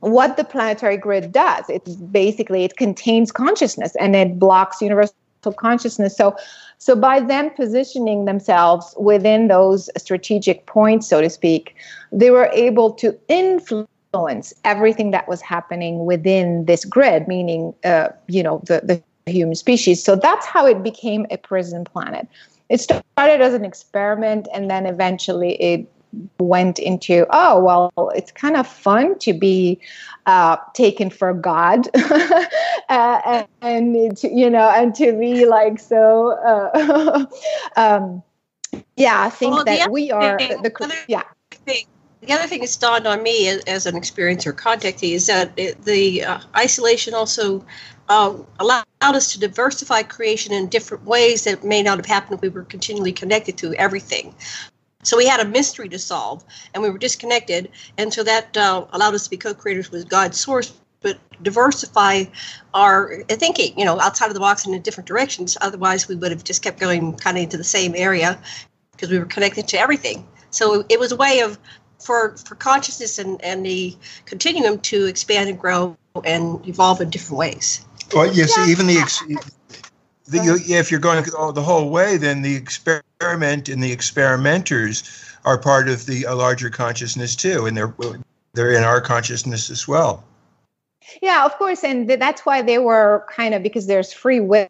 what the planetary grid does. It's basically it contains consciousness and it blocks universal consciousness. So so by them positioning themselves within those strategic points so to speak they were able to influence influence everything that was happening within this grid, meaning, uh, you know, the, the human species. So that's how it became a prison planet. It started as an experiment, and then eventually it went into oh well it's kind of fun to be uh, taken for god uh, and, and to, you know and to be like so uh, um, yeah i think well, that we are the, the yeah thing the other thing that's dawned on me as, an experiencer contactee is that it, the uh, isolation also uh, allowed us to diversify creation in different ways that may not have happened if we were continually connected to everything. So we had a mystery to solve, and we were disconnected, and so that uh, allowed us to be co-creators with God's source, but diversify our thinking, you know, outside of the box and in different directions. Otherwise, we would have just kept going kind of into the same area because we were connected to everything. So it was a way of for for consciousness and and the continuum to expand and grow and evolve in different ways. Well, yes, yeah. even the, ex- the you, if you're going the whole way, then the experiment and the experimenters are part of the larger consciousness too, and they're they're in our consciousness as well. Yeah, of course, and that's why they were kind of because there's free will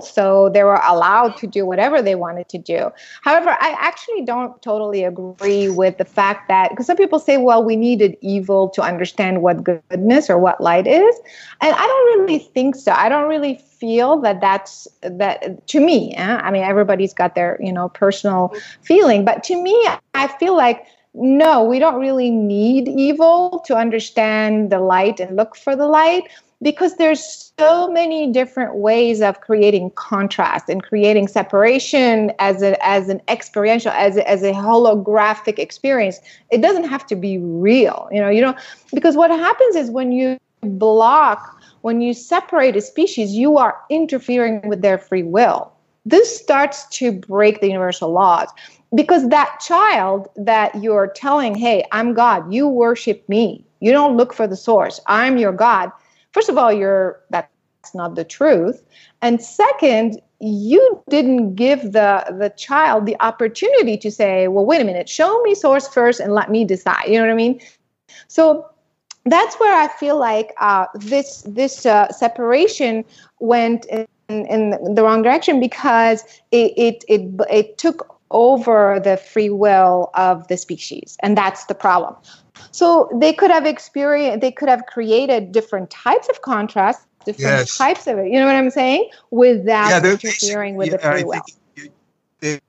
so they were allowed to do whatever they wanted to do. However, I actually don't totally agree with the fact that because some people say, well, we needed evil to understand what goodness or what light is, and I don't really think so. I don't really feel that that's that to me. Eh? I mean, everybody's got their you know personal feeling, but to me, I feel like no, we don't really need evil to understand the light and look for the light because there's so many different ways of creating contrast and creating separation as a, as an experiential as a, as a holographic experience. It doesn't have to be real you know you know because what happens is when you block when you separate a species you are interfering with their free will. This starts to break the universal laws because that child that you're telling hey i'm god. You worship me. You don't look for the source. I'm your god first of all, you're that's not the truth. And second, you didn't give the the child the opportunity to say, well, wait a minute, show me source first and let me decide. You know what I mean? So that's where I feel like uh, this this uh, separation went in, in, the wrong direction because it, it it it took over the free will of the species, and that's the problem. So they could have experienced, they could have created different types of contrast, different yes. types of it. You know what I'm saying? Without yeah, interfering with yeah, the free will. They,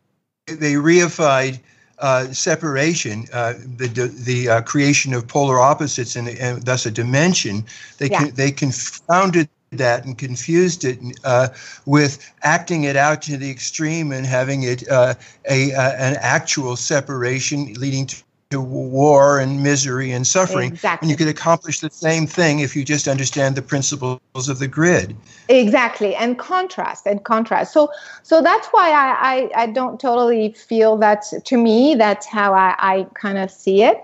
they reified uh, separation, uh, the the uh, creation of polar opposites, and, and thus a dimension. They yeah. they confounded that and confused it uh, with acting it out to the extreme and having it uh, a uh, an actual separation leading to to war and misery and suffering. Exactly. And you could accomplish the same thing if you just understand the principles of the grid. Exactly. And contrast and contrast. So so that's why I, I, I don't totally feel that to me, that's how I, I kind of see it.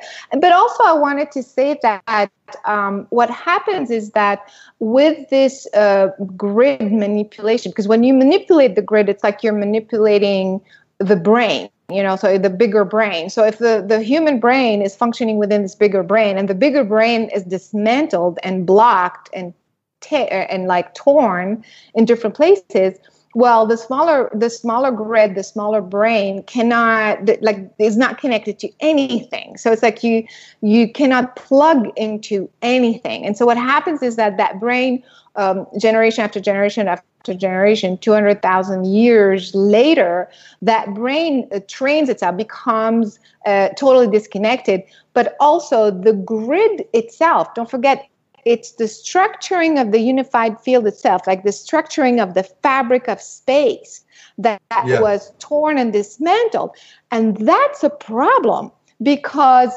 But also I wanted to say that um, what happens is that with this uh, grid manipulation, because when you manipulate the grid, it's like you're manipulating the brain you know so the bigger brain. So if the the human brain is functioning within this bigger brain and the bigger brain is dismantled and blocked and te- and like torn in different places well the smaller the smaller grid the smaller brain cannot like is not connected to anything. So it's like you you cannot plug into anything. And so what happens is that that brain um, generation after generation after to generation 200,000 years later that brain uh, trains itself becomes uh, totally disconnected. But also the grid itself don't forget it's the structuring of the unified field itself like the structuring of the fabric of space that, that yeah. was torn and dismantled. And that's a problem because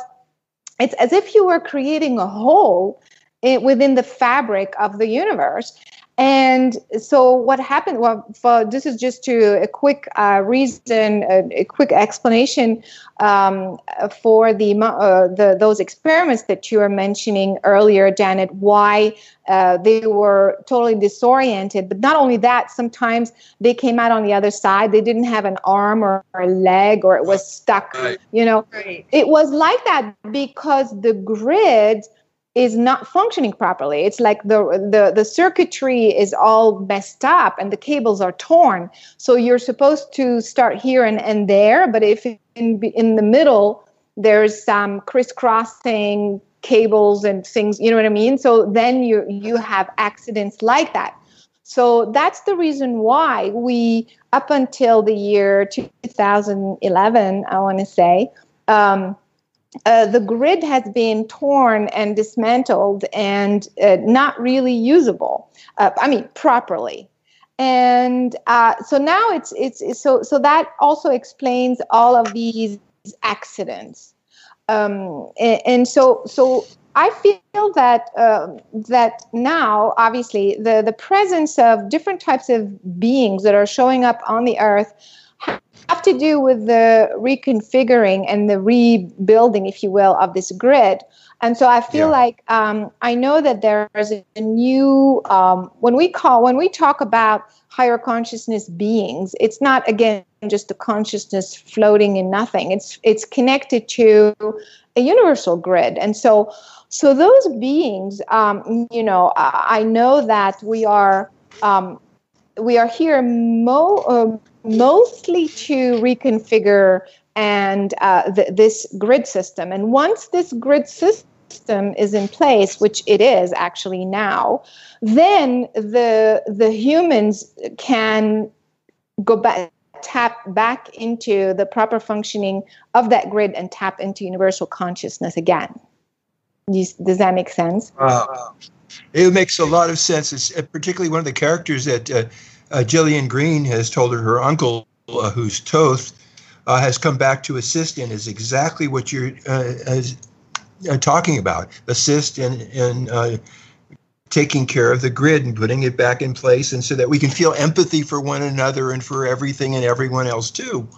it's as if you were creating a hole within the fabric of the universe and so what happened well for this is just to a quick uh, reason a, a, quick explanation um, for the, uh, the those experiments that you were mentioning earlier janet why uh, they were totally disoriented but not only that sometimes they came out on the other side they didn't have an arm or, or a leg or it was stuck right. you know right. it was like that because the grid is not functioning properly. It's like the, the the circuitry is all messed up and the cables are torn. So you're supposed to start here and, and there, but if in in the middle there's some crisscrossing cables and things, you know what I mean? So then you you have accidents like that. So that's the reason why we up until the year 2011, I want to say. Um, uh, the grid has been torn and dismantled and uh, not really usable. Uh, I mean, properly. And uh, so now it's, it's, so so that also explains all of these accidents. Um, and, and, so so I feel that um, that now, obviously, the the presence of different types of beings that are showing up on the earth have to do with the reconfiguring and the rebuilding, if you will, of this grid. And so I feel yeah. like um, I know that there is a new um, when we call when we talk about higher consciousness beings, it's not again just the consciousness floating in nothing. It's it's connected to a universal grid, and so so those beings, um, you know, I, I know that we are um, we are here mo- uh, mostly to reconfigure and uh, th- this grid system. And once this grid system is in place, which it is actually now, then the the humans can go back tap back into the proper functioning of that grid and tap into universal consciousness again. Does, that make sense? Uh, it makes a lot of sense. It's particularly one of the characters that uh, uh, Gillian Green has told her her uncle, uh, who's Thoth, uh, has come back to assist in is exactly what you're uh, uh, talking about. Assist in in uh, taking care of the grid and putting it back in place, and so that we can feel empathy for one another and for everything and everyone else too.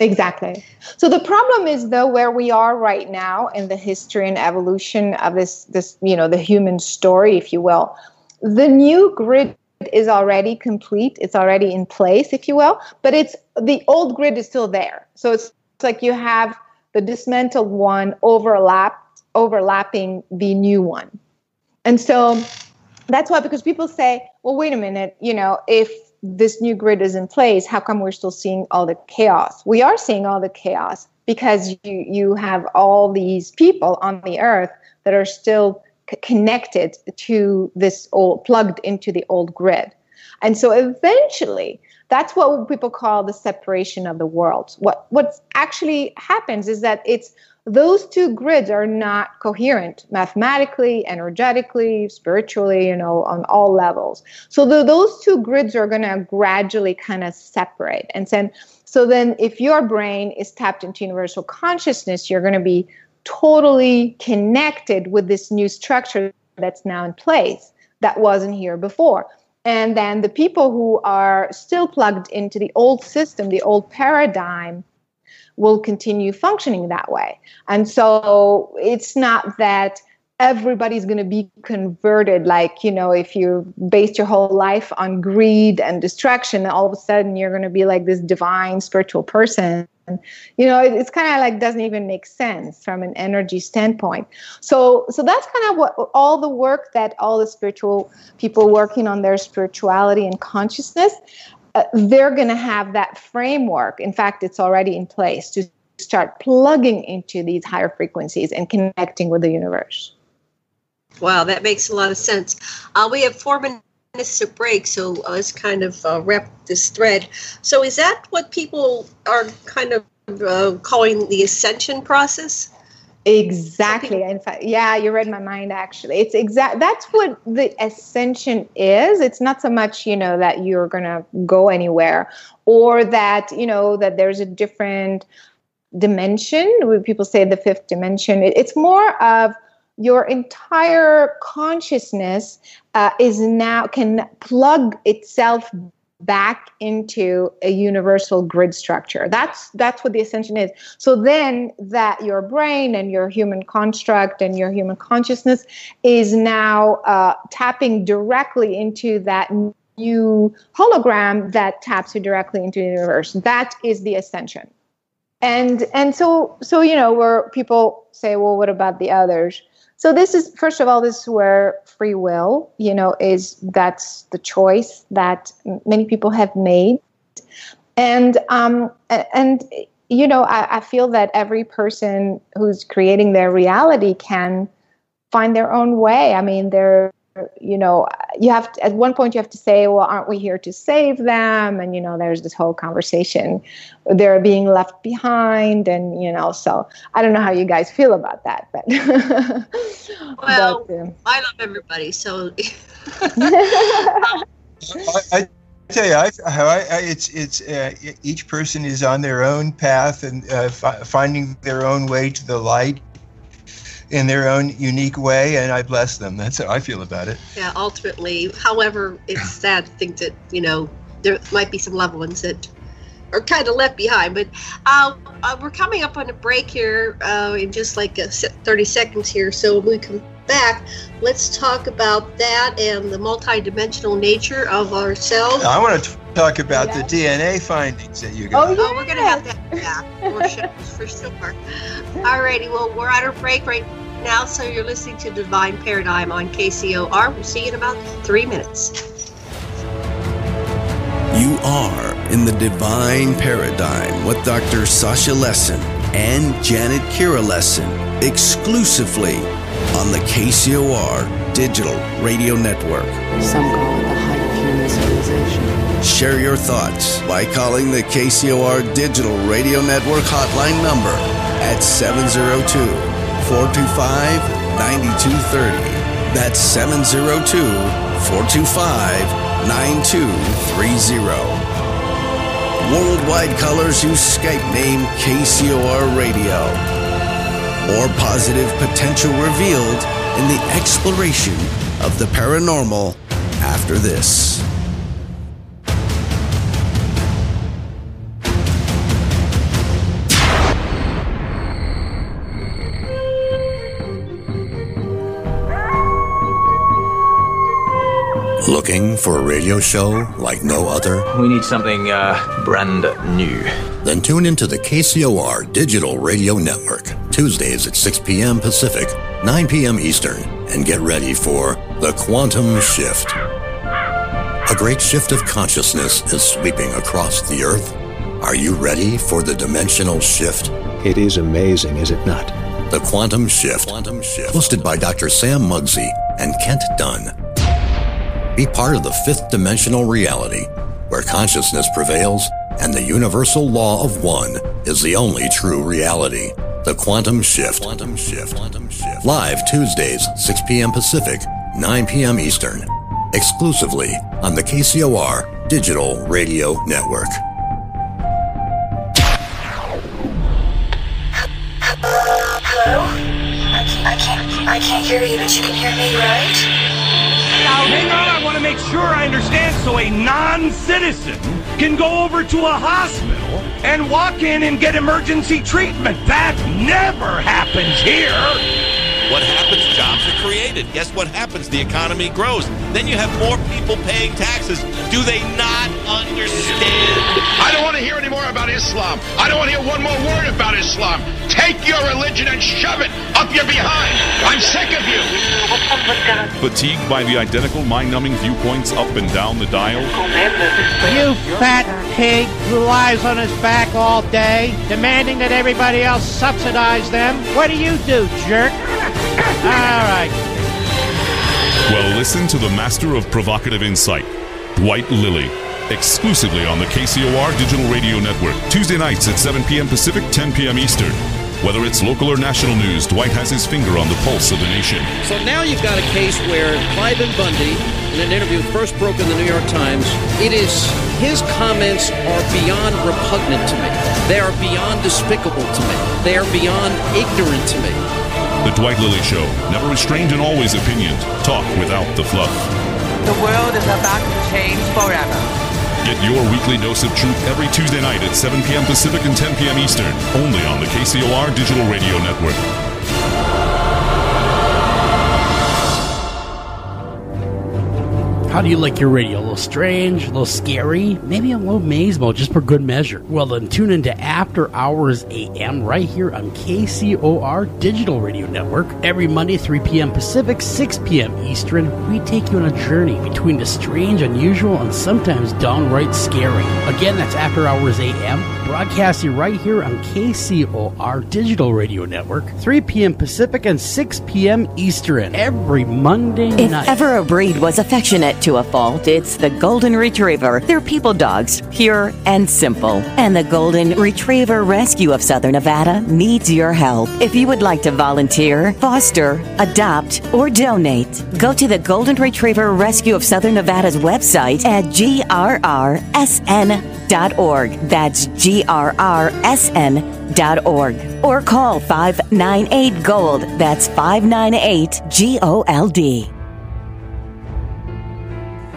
Exactly. So the problem is though where we are right now in the history and evolution of this this you know the human story, if you will. The new grid is already complete it's already in place if you will but it's the old grid is still there. So it's, it's like you have the dismantled one overlapped overlapping the new one. And so that's why because people say well wait a minute you know if this new grid is in place how come we're still seeing all the chaos? We are seeing all the chaos because you you have all these people on the earth that are still connected to this old plugged into the old grid. And so eventually that's what people call the separation of the worlds what what actually happens is that it's those two grids are not coherent mathematically energetically spiritually you know on all levels. So the, those two grids are going to gradually kind of separate. And then so then if your brain is tapped into universal consciousness you're going to be totally connected with this new structure that's now in place that wasn't here before. And then the people who are still plugged into the old system, the old paradigm, will continue functioning that way. And so it's not that everybody's going to be converted like you know if you based your whole life on greed and distraction all of a sudden you're going to be like this divine spiritual person you know it's kind of like doesn't even make sense from an energy standpoint. So so that's kind of what all the work that all the spiritual people working on their spirituality and consciousness uh, they're going to have that framework. In fact it's already in place to start plugging into these higher frequencies and connecting with the universe. Wow, that makes a lot of sense. Uh, we have four minutes minutes to break, so let's kind of uh, wrap this thread. So, is that what people are kind of uh, calling the ascension process? Exactly. In fact, yeah, you read my mind actually. It's exact that's what the ascension is. It's not so much, you know, that you're to go anywhere or that, you know, that there's a different dimension. People say the fifth dimension, it's more of your entire consciousness uh, is now can plug itself back into a universal grid structure. That's that's what the ascension is. So then that your brain and your human construct and your human consciousness is now uh, tapping directly into that new hologram that taps you directly into the universe. That is the ascension. And and so so you know where people say well what about the others so this is first of all this is where free will you know is that's the choice that many people have made. And um and you know I, I feel that every person who's creating their reality can find their own way. I mean there you know you have to, at one point you have to say well aren't we here to save them? And you know there's this whole conversation they're being left behind and you know so i don't know how you guys feel about that but well but, um, i love everybody so I, I, tell you, I, I, I, it's it's uh, each person is on their own path and uh, fi- finding their own way to the light in their own unique way, and I bless them. That's how I feel about it. Yeah, ultimately. However, it's sad to think that, you know, there might be some loved ones that are kind of left behind. But uh, uh, we're coming up on a break here uh, in just like 30 seconds here. So when we come back, let's talk about that and the multidimensional nature of ourselves. I want to talk about yeah. the DNA findings that you got. Oh, yeah. oh we're going to have that yeah, for, for sure. Alrighty, well, we're on our break right now, so you're listening to Divine Paradigm on KCOR. We'll see you in about three minutes. You are in the Divine Paradigm with Dr. Sasha Lessin and Janet Kira Lessin exclusively on the KCOR Digital Radio Network. Some call it the height of human civilization. Share your thoughts by calling the KCOR Digital Radio Network hotline number at 702 425 9230. That's 702 425 9230. Worldwide Colors use Skype name KCOR Radio. More positive potential revealed in the exploration of the paranormal after this. Looking for a radio show like no other? We need something uh, brand new. Then tune into the KCOR Digital Radio Network, Tuesdays at 6 p.m. Pacific, 9 p.m. Eastern, and get ready for The Quantum Shift. A great shift of consciousness is sweeping across the Earth. Are you ready for the dimensional shift? It is amazing, is it not? The Quantum Shift, Quantum Shift. hosted by Dr. Sam Mugsy and Kent Dunn be part of the fifth dimensional reality where consciousness prevails and the universal law of one is the only true reality. The Quantum Shift. Quantum Shift. Quantum Shift. Live Tuesdays, 6 p.m. Pacific, 9 p.m. Eastern. Exclusively on the KCOR Digital Radio Network. Hello? I can't, I can't, I can't hear you, but you can hear me, right? Now, hang on, I want to make sure I understand. So a non-citizen can go over to a hospital and walk in and get emergency treatment. That never happens here. What happens? Jobs are created. Guess what happens? The economy grows. Then you have more people paying taxes. Do they not understand? I don't want to hear any more about Islam. I don't want to hear one more word about Islam. Take your religion and shove it up your behind. I'm sick of you. Fatigued by the identical mind-numbing viewpoints up and down the dial? You fat pig who lies on his back all day, demanding that everybody else subsidize them. What do you do, jerk? All right. Well, listen to the master of provocative insight, Dwight Lilly, exclusively on the KCOR Digital Radio Network, Tuesday nights at 7 p.m. Pacific, 10 p.m. Eastern. Whether it's local or national news, Dwight has his finger on the pulse of the nation. So now you've got a case where Cliven Bundy, in an interview first broke in the New York Times, it is his comments are beyond repugnant to me. They are beyond despicable to me. They are beyond ignorant to me. The Dwight Lilly Show, never restrained and always opinioned. Talk without the fluff. The world is about to change forever. Get your weekly dose of truth every Tuesday night at 7 p.m. Pacific and 10 p.m. Eastern, only on the KCOR Digital Radio Network. How do you like your radio? A little strange, a little scary, maybe a little maze mode just for good measure. Well, then tune into After Hours AM right here on KCOR Digital Radio Network. Every Monday, 3 p.m. Pacific, 6 p.m. Eastern, we take you on a journey between the strange, unusual, and sometimes downright scary. Again, that's After Hours AM, broadcasting right here on KCOR Digital Radio Network, 3 p.m. Pacific and 6 p.m. Eastern, every Monday If night. ever a breed was affectionate to a fault, it's the Golden Retriever. They're people dogs, pure and simple. And the Golden Retriever Rescue of Southern Nevada needs your help. If you would like to volunteer, foster, adopt, or donate, go to the Golden Retriever Rescue of Southern Nevada's website at grrsn.org. That's grrsn.org. Or call 598 Gold. That's 598 G O L D.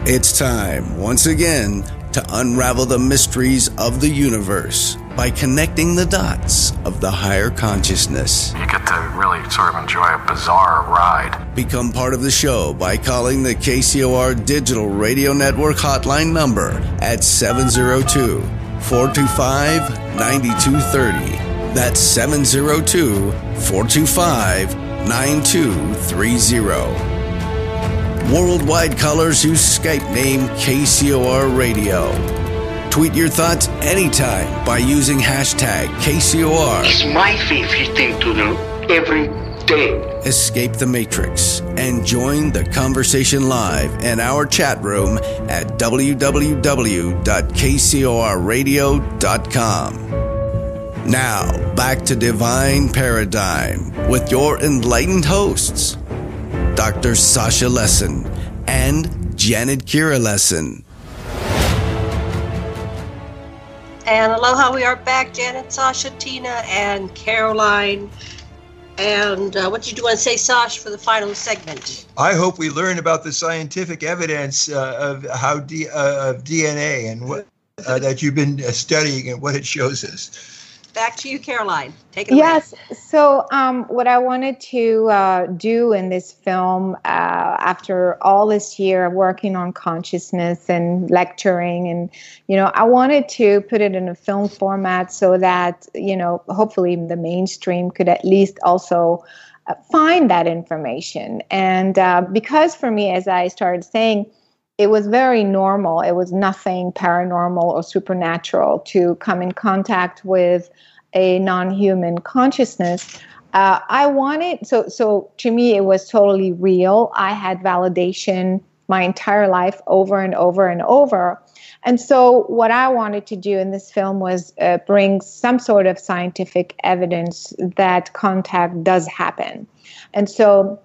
It's time, once again, to unravel the mysteries of the universe by connecting the dots of the higher consciousness. You get to really sort of enjoy a bizarre ride. Become part of the show by calling the KCOR Digital Radio Network hotline number at 702 425 9230. That's 702 425 9230 worldwide colors whose Skype name KCOR Radio. Tweet your thoughts anytime by using hashtag KCOR. It's my favorite thing to do every day. Escape the Matrix and join the conversation live in our chat room at www.kcorradio.com. Now, back to Divine Paradigm with your enlightened hosts, Dr. Sasha Lessin and Janet Kira Lessin. And aloha, we are back. Janet, Sasha, Tina, and Caroline. And uh, what did you want to say, Sash, for the final segment? I hope we learn about the scientific evidence uh, of how D, uh, of DNA and what uh, that you've been uh, studying and what it shows us. Back to you, Caroline. Take it yes. So um, what i wanted to uh, do in this film uh, after all this year of working on consciousness and lecturing and you know i wanted to put it in a film format so that you know hopefully the mainstream could at least also uh, find that information. And uh, because for me as i started saying it was very normal. It was nothing paranormal or supernatural to come in contact with a non-human consciousness. Uh, I wanted so so to me it was totally real. I had validation my entire life over and over and over. And so, what I wanted to do in this film was uh, bring some sort of scientific evidence that contact does happen. And so,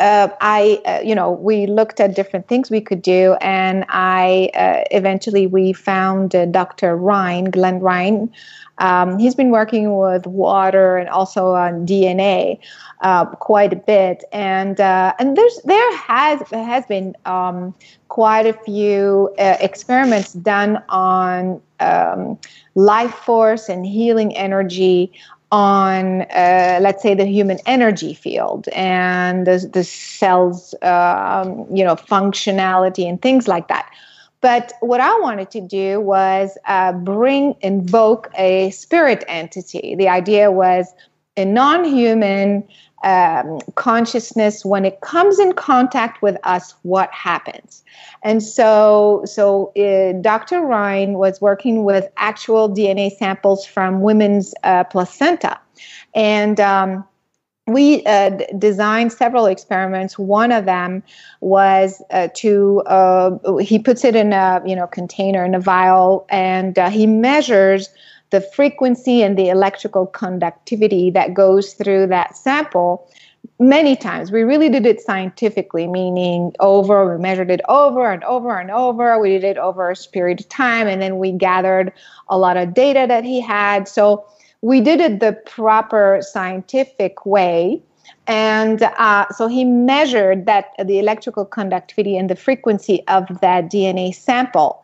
uh, I, uh, you know, we looked at different things we could do, and I uh, eventually we found Dr. Rein, Glen Rein. Um, he's been working with water and also on DNA uh, quite a bit, and uh, and there's there has has been um, quite a few uh, experiments done on um, life force and healing energy on uh, let's say the human energy field and the, the cells um, you know functionality and things like that. But what i wanted to do was uh, bring invoke a spirit entity. The idea was a non-human um, consciousness when it comes in contact with us what happens and so so uh, dr rein was working with actual dna samples from women's uh, placenta and um, we uh, d- designed several experiments. One of them was uh, to uh, he puts it in a you know container in a vial, and uh, he measures the frequency and the electrical conductivity that goes through that sample many times. We really did it scientifically, meaning over, we measured it over and over and over. We did it over a period of time, and then we gathered a lot of data that he had. So we did it the proper scientific way. And uh, so he measured that the electrical conductivity and the frequency of that DNA sample.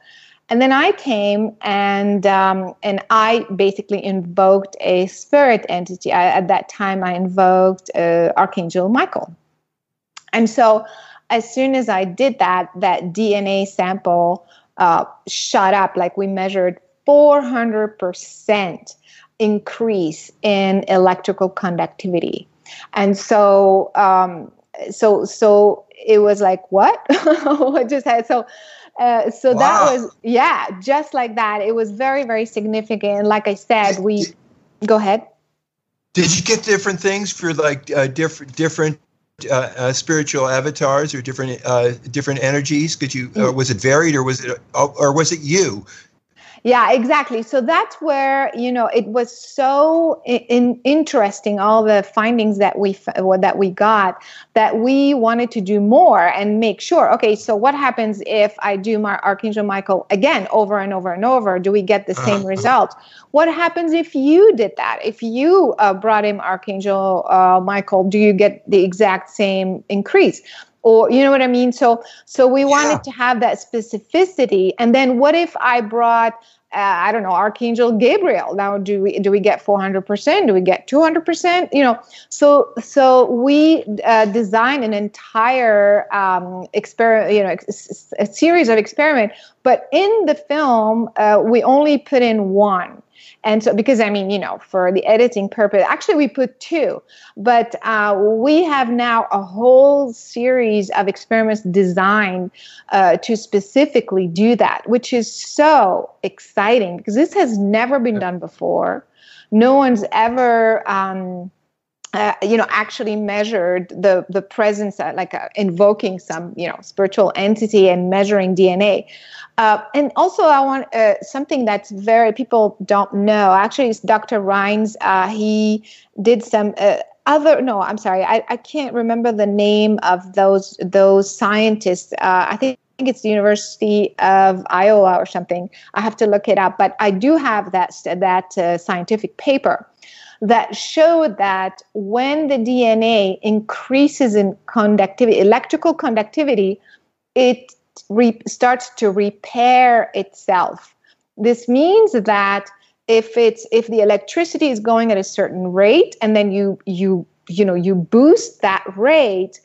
And then I came and um, and I basically invoked a spirit entity. I, at that time, I invoked uh, Archangel Michael. And so, as soon as I did that, that DNA sample uh, shot up. Like we measured 400 percent increase in electrical conductivity. And so, um, so, so it was like, what? what just had so uh, so wow. that was yeah just like that. It was very very significant. Like i said we go ahead. Did you get different things for like uh, different different uh, uh, spiritual avatars or different uh, different energies? Could you mm. was it varied or was it or was it you yeah, exactly. So that's where you know it was so in, interesting all the findings that we that we got that we wanted to do more and make sure. Okay, so what happens if I do my Archangel Michael again over and over and over? Do we get the same uh-huh. results? What happens if you did that? If you uh, brought in Archangel uh, Michael, do you get the exact same increase? Or you know what i mean so so we wanted yeah. to have that specificity and then what if i brought uh, I don't know, Archangel Gabriel. Now, do we do we get 400%? Do we get 200%? You know, so so we uh, design an entire um, experiment, you know, a series of experiment. But in the film, uh, we only put in one. And so, because I mean, you know, for the editing purpose, actually, we put two, but uh, we have now a whole series of experiments designed uh, to specifically do that, which is so exciting because this has never been done before. No one's ever. Um, uh, you know actually measured the the presence uh, like uh, invoking some you know spiritual entity and measuring dna uh, and also i want something that's very people don't know. Actually it's dr Rein's. He did some other no i'm sorry. I, I can't remember the name of those those scientists. I think think it's the University of Iowa or something. I have to look it up, but I do have that that scientific paper that showed that when the DNA increases in conductivity, electrical conductivity, it re- starts to repair itself. This means that if it's if the electricity is going at a certain rate and then you you you know you boost that rate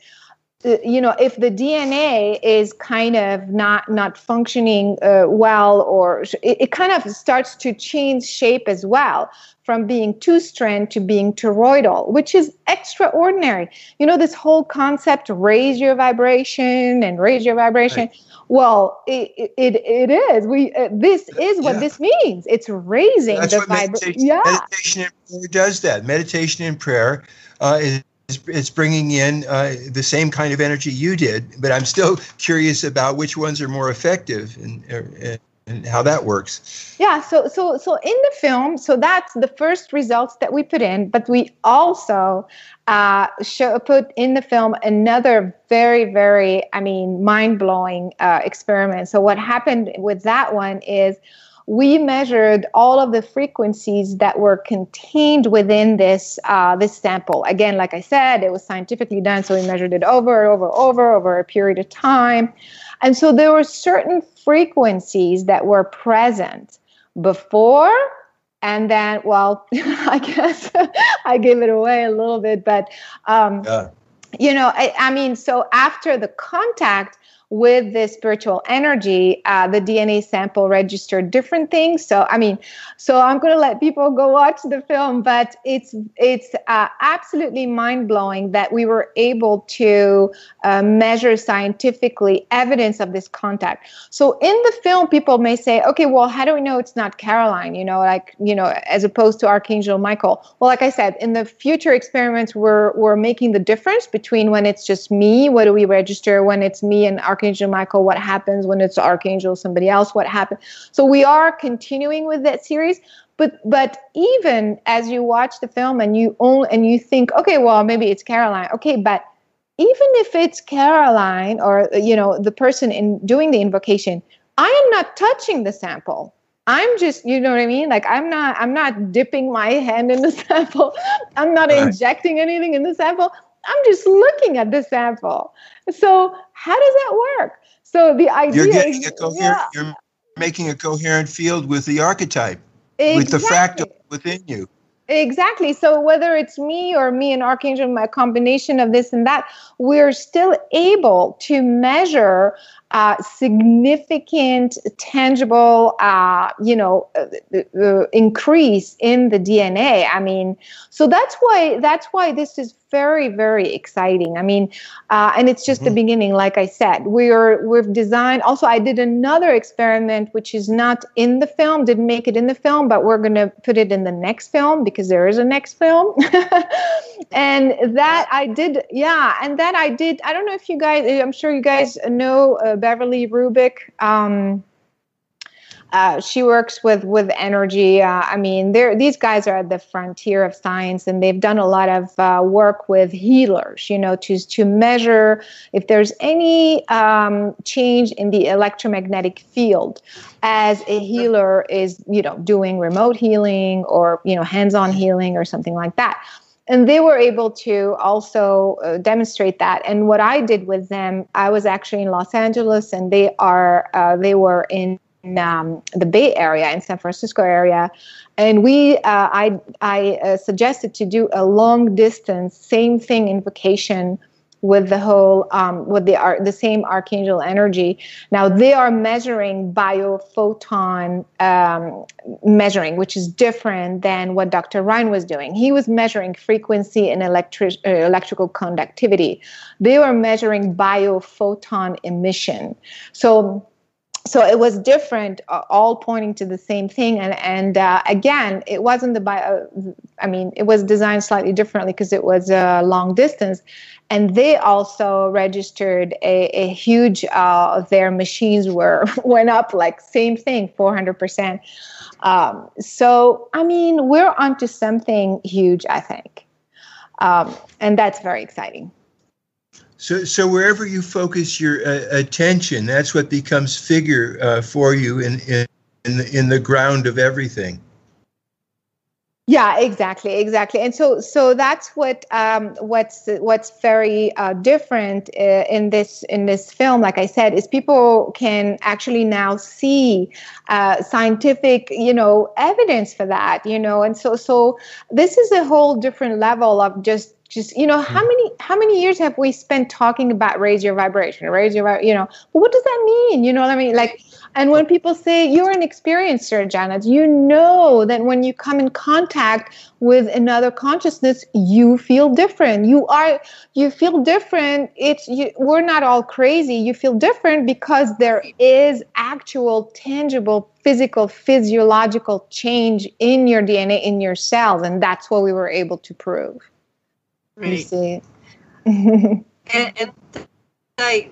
you know if the dna is kind of not not functioning uh, well or it, it, kind of starts to change shape as well from being two strand to being toroidal which is extraordinary. You know this whole concept raise your vibration and raise your vibration. Right. well it, it it is. We uh, this is what yeah. this means. It's raising That's the vibration yeah. meditation and prayer does that. Meditation and prayer uh, is it's bringing in uh, the same kind of energy you did, but I'm still curious about which ones are more effective and, uh, and how that works. Yeah, so so so in the film, so that's the first results that we put in, but we also uh, show put in the film another very very, I mean, mind blowing uh, experiment. So what happened with that one is we measured all of the frequencies that were contained within this uh, this sample. Again, like I said, it was scientifically done, so we measured it over and over and over over a period of time, and so there were certain frequencies that were present before and then well i guess i gave it away a little bit but um, yeah. you know I, I mean so after the contact with this spiritual energy, uh, the DNA sample registered different things. So, I mean, so I'm going to let people go watch the film, but it's it's uh, absolutely mind blowing that we were able to uh, measure scientifically evidence of this contact. So, in the film, people may say, "Okay, well, how do we know it's not Caroline?" You know, like you know, as opposed to Archangel Michael. Well, like I said, in the future experiments, we're we're making the difference between when it's just me, what do we register? When it's me and Archangel Archangel Michael, what happens when it's Archangel somebody else, what happens. So we are continuing with that series. But but even as you watch the film and you only and you think, okay, well maybe it's Caroline. Okay, but even if it's Caroline or you know the person in doing the invocation, I am not touching the sample. I'm just, you know what I mean? Like I'm not, I'm not dipping my hand in the sample. I'm not right. injecting anything in the sample. I'm just looking at the sample. So how does that work? So the idea you're getting is, a coherent, yeah. you're making a coherent field with the archetype, exactly. with the fractal within you. Exactly. So whether it's me or me and Archangel, my combination of this and that, we're still able to measure uh, significant, tangible, uh, you know, uh, uh, increase in the DNA. I mean, so that's why that's why this is very very exciting. I mean, uh, and it's just mm-hmm. the beginning. Like I said, we're we've designed. Also, I did another experiment which is not in the film. Didn't make it in the film, but we're going to put it in the next film because there is a next film. and that I did, yeah, and that I did. I don't know if you guys. I'm sure you guys know uh, Beverly Rubik. Um, uh, she works with with energy. Uh, I mean, these guys are at the frontier of science, and they've done a lot of uh, work with healers. You know, to to measure if there's any um, change in the electromagnetic field as a healer is, you know, doing remote healing or you know hands-on healing or something like that and they were able to also uh, demonstrate that. And what i did with them i was actually in los angeles and they are uh, they were in um, the bay area in san francisco area. And we uh, i i uh, suggested to do a long distance same thing invocation with the whole um, with the the same archangel energy. Now they are measuring biophoton um, measuring, which is different than what Dr. Rein was doing. He was measuring frequency and electric uh, electrical conductivity. They were measuring biophoton emission. So so it was different uh, all pointing to the same thing and and uh, again it wasn't the bio i mean it was designed slightly differently because it was a long distance and they also registered a, a huge uh, their machines were went up like same thing 400% um, so i mean we're onto something huge i think. Um, and that's very exciting. So, so wherever you focus your uh, attention, that's what becomes figure uh, for you in, in in the, in the ground of everything. Yeah, exactly, exactly, and so so that's what um, what's what's very uh, different uh, in this in this film. Like I said, is people can actually now see uh, scientific, you know, evidence for that, you know, and so so this is a whole different level of just just you know how hmm. many how many years have we spent talking about raise your vibration raise your you know but what does that mean? You know what i mean? Like and when people say you're an experiencer janet you know that when you come in contact with another consciousness you feel different. You are you feel different. It's you, we're not all crazy. You feel different because there is actual tangible physical physiological change in your dna in your cells and that's what we were able to prove Right. You see and, and I,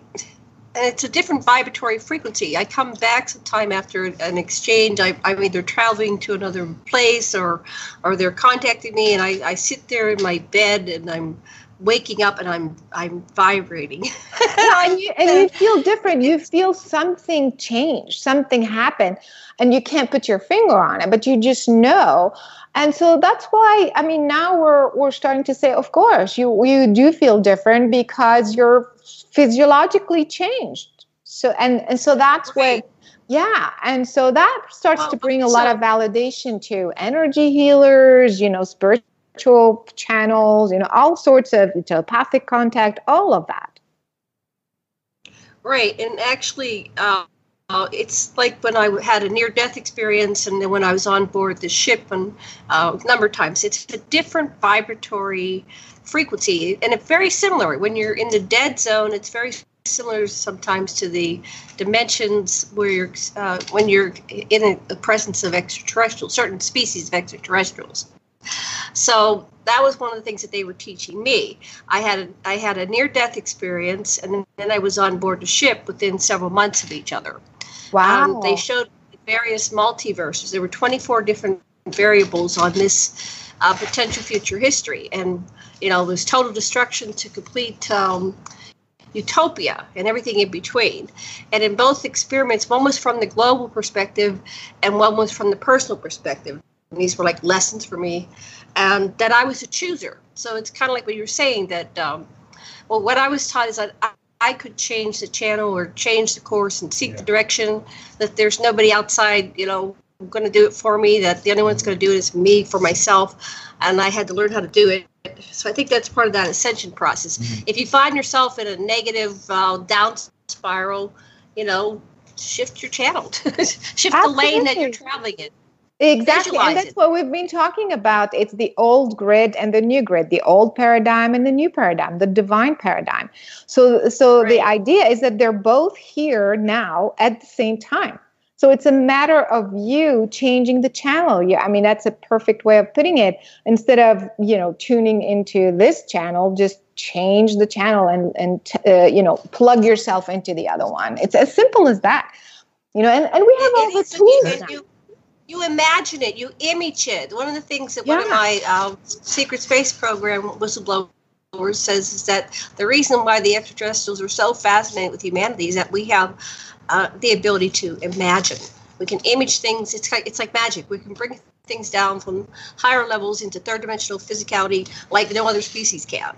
it's a different vibratory frequency. I come back sometime after an exchange. I, I'm either traveling to another place or, or they're contacting me, and I, I sit there in my bed and I'm waking up and I'm I'm vibrating. and, you, and you feel different. You feel something change, something happen, and you can't put your finger on it, but you just know and so that's why i mean now we're we're starting to say of course you you do feel different because you're physiologically changed. So and and so that's right. what yeah. And so that starts well, to bring a so, lot of validation to energy healers you know spiritual channels you know all sorts of telepathic contact all of that. Right, and actually, uh, uh, it's like when I had a near-death experience, and then when I was on board the ship, and uh, a number of times, it's a different vibratory frequency, and it's very similar. When you're in the dead zone, it's very similar sometimes to the dimensions where you're uh, when you're in the presence of extraterrestrials, certain species of extraterrestrials. So that was one of the things that they were teaching me. I had a, I had a near death experience, and then I was on board the ship within several months of each other. Wow! Um, they showed various multiverses. There were 24 different variables on this uh, potential future history, and you know, there's total destruction to complete. Um, utopia and everything in between. And in both experiments, one was from the global perspective and one was from the personal perspective. And these were like lessons for me, and that I was a chooser. So it's kind of like what you were saying that, um, well, what I was taught is that I, I could change the channel or change the course and seek yeah. the direction, that there's nobody outside, you know, going to do it for me, that the only one's going to do it is me for myself. And I had to learn how to do it. So I think that's part of that ascension process. Mm-hmm. If you find yourself in a negative uh, down spiral, you know, shift your channel, shift Absolutely. the lane that you're traveling in. Exactly. Visualize and that's it. what we've been talking about. It's the old grid and the new grid, the old paradigm and the new paradigm, the divine paradigm. So so right. the idea is that they're both here now at the same time. So it's a matter of you changing the channel. Yeah, I mean that's a perfect way of putting it. Instead of, you know, tuning into this channel, just change the channel and and uh, you know, plug yourself into the other one. It's as simple as that. You know, and, and we have all the tools you imagine it, you image it. One of the things that yeah. one of my uh, secret space program whistleblowers says is that the reason why the extraterrestrials are so fascinated with humanity is that we have uh, the ability to imagine. We can image things. It's like it's like magic. We can bring things down from higher levels into third dimensional physicality like no other species can.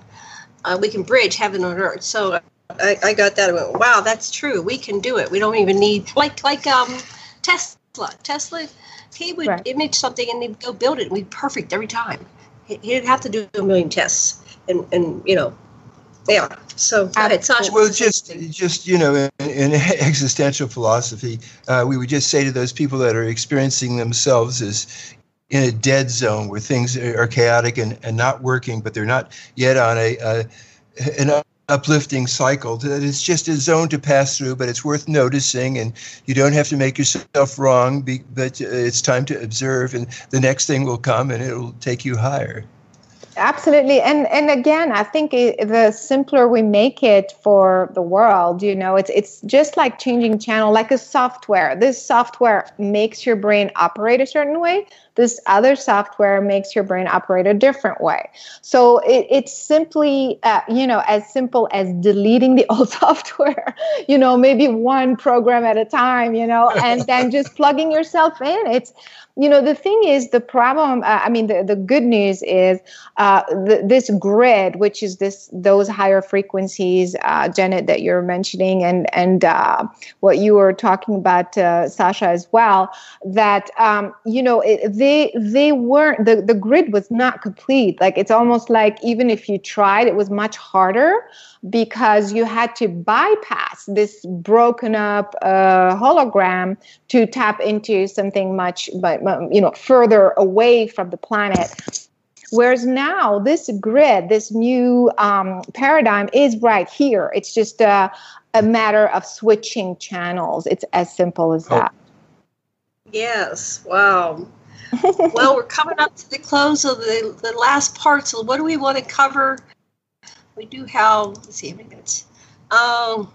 Uh, we can bridge heaven and earth. So I, I got that. I went, wow, that's true. We can do it. We don't even need like like um, Tesla. Tesla he would right. image something and he'd go build it and we'd be perfect every time. He, didn't have to do a million tests and, and you know, yeah. So go ahead, Sasha. Well, just just you know, in, in existential philosophy, uh, we would just say to those people that are experiencing themselves as in a dead zone where things are chaotic and, and not working, but they're not yet on a, a an uplifting cycle that it's just a zone to pass through but it's worth noticing and you don't have to make yourself wrong but it's time to observe and the next thing will come and it'll take you higher. Absolutely and and again i think it, the simpler we make it for the world you know it's it's just like changing channel like a software. This software makes your brain operate a certain way this other software makes your brain operate a different way. So it, it's simply, uh, you know, as simple as deleting the old software, you know, maybe one program at a time, you know, and then just plugging yourself in. It's, you know the thing is the problem uh, i mean the, the good news is uh, this grid which is this those higher frequencies uh, janet that you're mentioning and and uh, what you were talking about uh, sasha as well that um, you know it, they they weren't the, the grid was not complete. Like it's almost like even if you tried it was much harder because you had to bypass this broken up uh, hologram to tap into something much but you know further away from the planet Whereas now, this grid, this new um, paradigm is right here. It's just a, a, matter of switching channels. It's as simple as that. Yes. Wow. well, we're coming up to the close of the, the last part. So, what do we want to cover we do have, let's see, how many minutes? Um,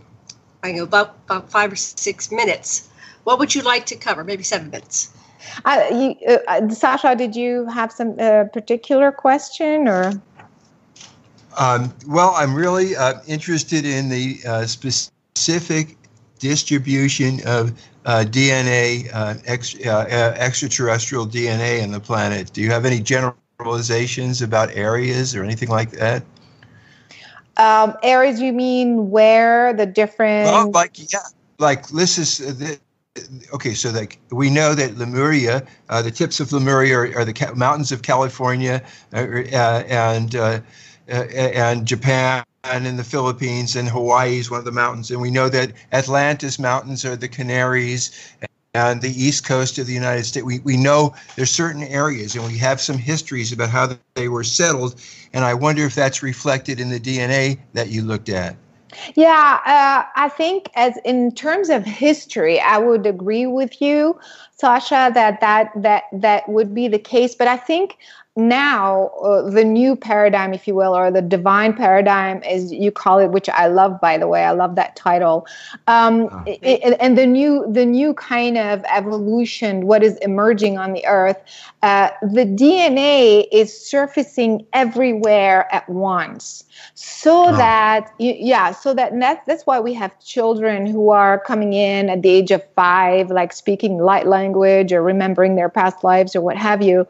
I know about, about five or six minutes. What would you like to cover? Maybe seven minutes. Uh, you, uh, Sasha, did you have some uh, particular question or? Um, well, I'm really uh, interested in the uh, specific distribution of uh, DNA, ex- extraterrestrial DNA in the planet. Do you have any generalizations about areas or anything like that? Um, areas you mean where the different? Well, like yeah, like this is uh, the, okay. So like we know that Lemuria, uh, the tips of Lemuria are, are the ca- mountains of California uh, uh and uh, uh, and Japan and in the Philippines, and Hawaii is one of the mountains. And we know that Atlantis Mountains are the Canaries, and the east coast of the United States. We, we know there's certain areas, and we have some histories about how they were settled. And I wonder if that's reflected in the DNA that you looked at. Yeah, uh, I think as in terms of history, I would agree with you, Sasha, that that that that would be the case. But I think now uh, the new paradigm if you will or the divine paradigm as you call it which i love by the way i love that title um, oh. it, and the new the new kind of evolution what is emerging on the earth uh, the dna is surfacing everywhere at once so oh. that yeah so that that's, that's why we have children who are coming in at the age of five like speaking light language or remembering their past lives or what have you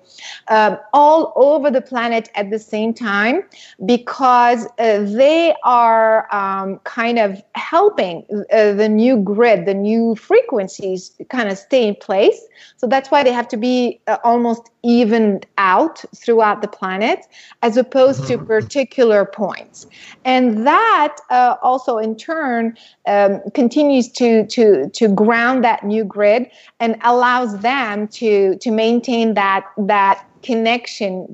um, all over the planet at the same time because uh, they are um, kind of helping uh, the new grid, the new frequencies kind of stay in place. So that's why they have to be uh, almost evened out throughout the planet as opposed to mm-hmm. particular points. And that uh, also in turn um, continues to, to, to ground that new grid and allows them to, to maintain that, that connection,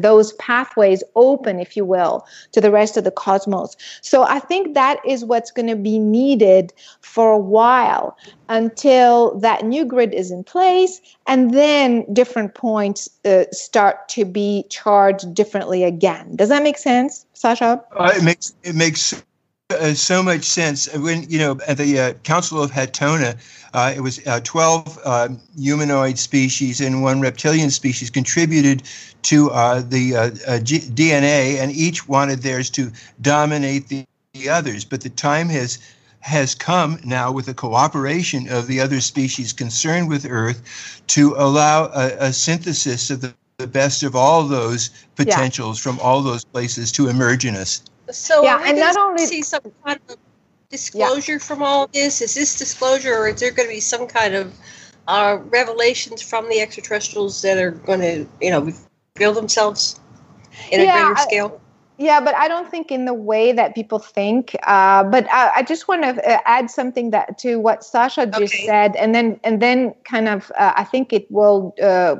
those pathways open, if you will, to the rest of the cosmos. So I think that is what's going to be needed for a while until that new grid is in place and then different points uh, start to be charged differently again. Does that make sense, Sasha? Uh, it makes it makes uh, so much sense. When you know at the uh, Council of Hatona, uh, it was uh, 12 uh, humanoid species and one reptilian species contributed to uh, the G- DNA, and each wanted theirs to dominate the, the others. But the time has has come now with the cooperation of the other species concerned with Earth to allow a, a synthesis of the, the, best of all those potentials yeah. from all those places to emerge in us. So yeah, and not only see some kind of disclosure yeah. from all this? Is this disclosure, or is there going to be some kind of uh, revelations from the extraterrestrials that are going to, you know, reveal themselves in yeah, a greater scale? Yeah, but I don't think in the way that people think. Uh, but I, I just want to uh, add something that to what Sasha just okay. said, and then and then kind of uh, I think it will uh,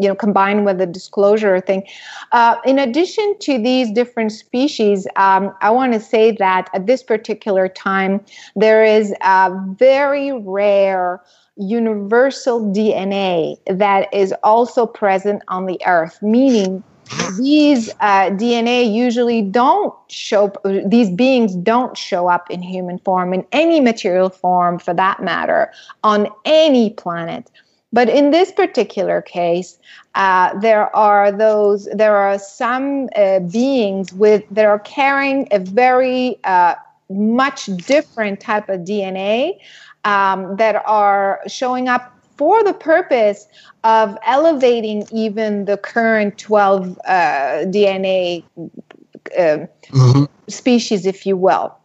you know combine with the disclosure thing. Uh, in addition to these different species, um, I want to say that at this particular time there is a very rare universal DNA that is also present on the Earth, meaning these uh, DNA usually don't show, these beings don't show up in human form, in any material form for that matter, on any planet. But in this particular case, uh, there are those, there are some uh, beings with, that are carrying a very uh, much different type of DNA um, that are showing up for the purpose of elevating even the current 12 uh, DNA uh, mm-hmm. species, if you will.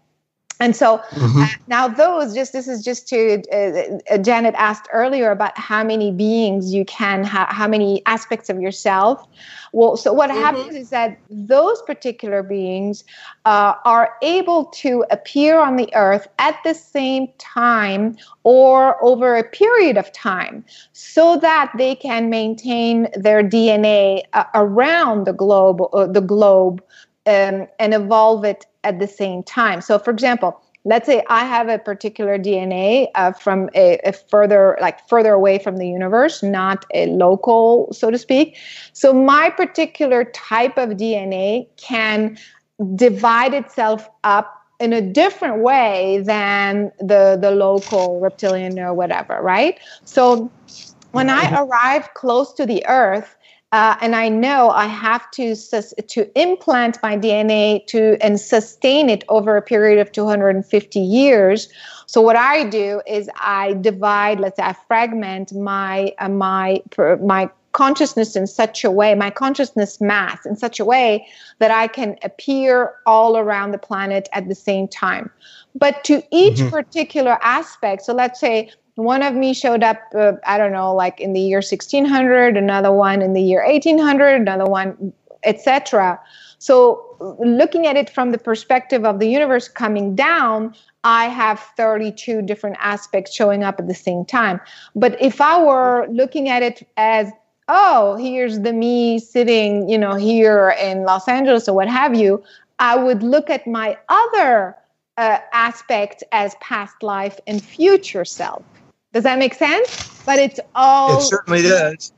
And so mm-hmm. uh, now those just this is just to uh, uh, Janet asked earlier about how many beings you can have, how many aspects of yourself. Well, so what mm-hmm. happens is that those particular beings uh, are able to appear on the earth at the same time or over a period of time, so that they can maintain their DNA uh, around the globe, uh, the globe, um, and evolve it at the same time. So, for example, let's say I have a particular DNA uh, from a, a, further, like further away from the universe, not a local, so to speak. So, my particular type of DNA can divide itself up in a different way than the the local reptilian or whatever, right? So, when I arrive close to the Earth, uh, and I know I have to sus- to implant my DNA to and sustain it over a period of 250 years. So what I do is I divide, let's say, I fragment my uh, my my consciousness in such a way, my consciousness mass in such a way that I can appear all around the planet at the same time. But to each mm-hmm. particular aspect, so let's say one of me showed up uh, i don't know like in the year 1600 another one in the year 1800 another one etc So, looking at it from the perspective of the universe coming down, I have 32 different aspects showing up at the same time. But if I were looking at it as, oh, here's the me sitting, you know, here in Los Angeles or what have you, I would look at my other uh, aspect as past life and future self. Does that make sense? But it's all. It certainly does.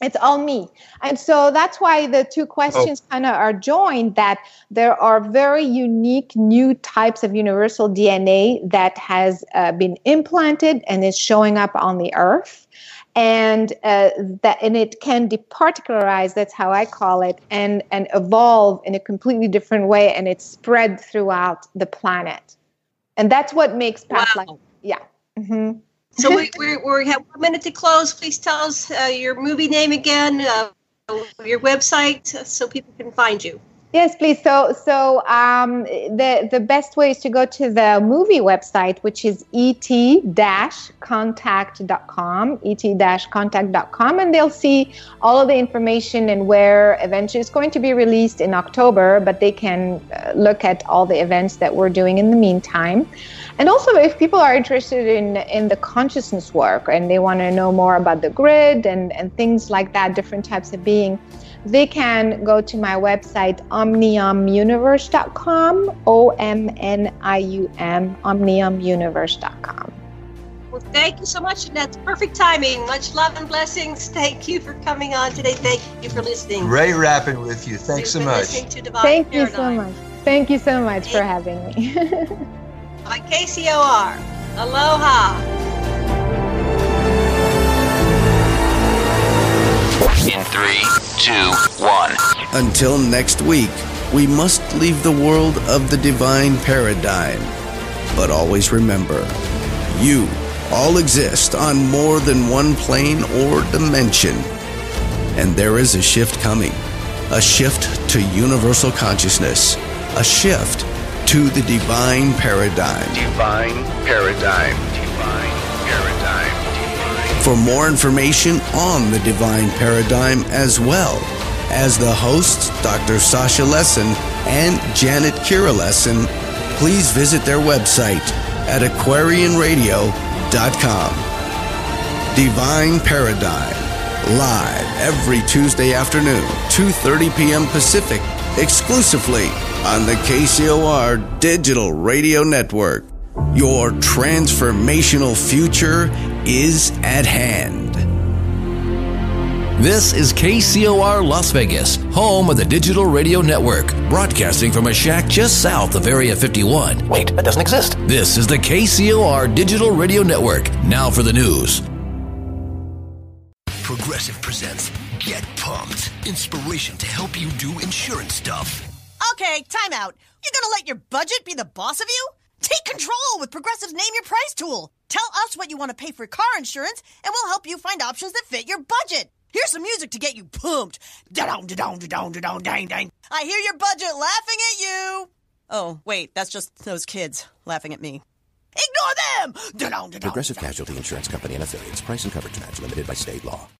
It's all me. And so that's why the two questions oh. kind of are joined that there are very unique new types of universal DNA that has uh, been implanted and is showing up on the earth. And uh, that and it can departicularize, that's how I call it, and, and evolve in a completely different way and it's spread throughout the planet. And that's what makes past wow. life. Yeah. Mm-hmm. So we, we, we have one minute to close. Please tell us uh, your movie name again, uh, your website, so people can find you. Yes, please. So, so um, the the best way is to go to the movie website, which is et-contact.com, et-contact.com, and they'll see all of the information and where eventually it's going to be released in October. But they can uh, look at all the events that we're doing in the meantime. And also, if people are interested in in the consciousness work and they want to know more about the grid and and things like that, different types of being they can go to my website omniumuniverse.com o-m-n-i-u-m omniumuniverse.com well thank you so much and that's perfect timing. Much love and blessings. Thank you for coming on today. Thank you for listening. Great rapping with you. Thanks so much. thank Paradigm. you so much. Thank you so much thank for having me. On kcor aloha In three, two, one. Until next week, we must leave the world of the divine paradigm. But always remember, you all exist on more than one plane or dimension. And there is a shift coming a shift to universal consciousness, a shift to the divine paradigm. Divine paradigm. Divine paradigm. For more information on the divine paradigm, as well as the hosts, Dr. Sasha Lessin and Janet Kira Lessin, please visit their website at aquarianradio.com. Divine Paradigm, live every Tuesday afternoon, 2.30 p.m. Pacific, exclusively on the KCOR Digital Radio Network. Your transformational future is at hand. This is KCOR Las Vegas, home of the Digital Radio Network, broadcasting from a shack just south of Area 51. Wait, that doesn't exist. This is the KCOR Digital Radio Network. Now for the news. Progressive presents Get Pumped. Inspiration to help you do insurance stuff. Okay, time out. You're gonna let your budget be the boss of you? Take control with Progressive's Name Your Price tool. Tell us what you want to pay for car insurance, and we'll help you find options that fit your budget. Here's some music to get you pumped. Da-dong, da-dong, da-dong, da-dong, dang, dang. I hear your budget laughing at you. Oh, wait, that's just those kids laughing at me. Ignore them! Da-dong, da-dong, Progressive Casualty Insurance Company and affiliates. Price and coverage match limited by state law.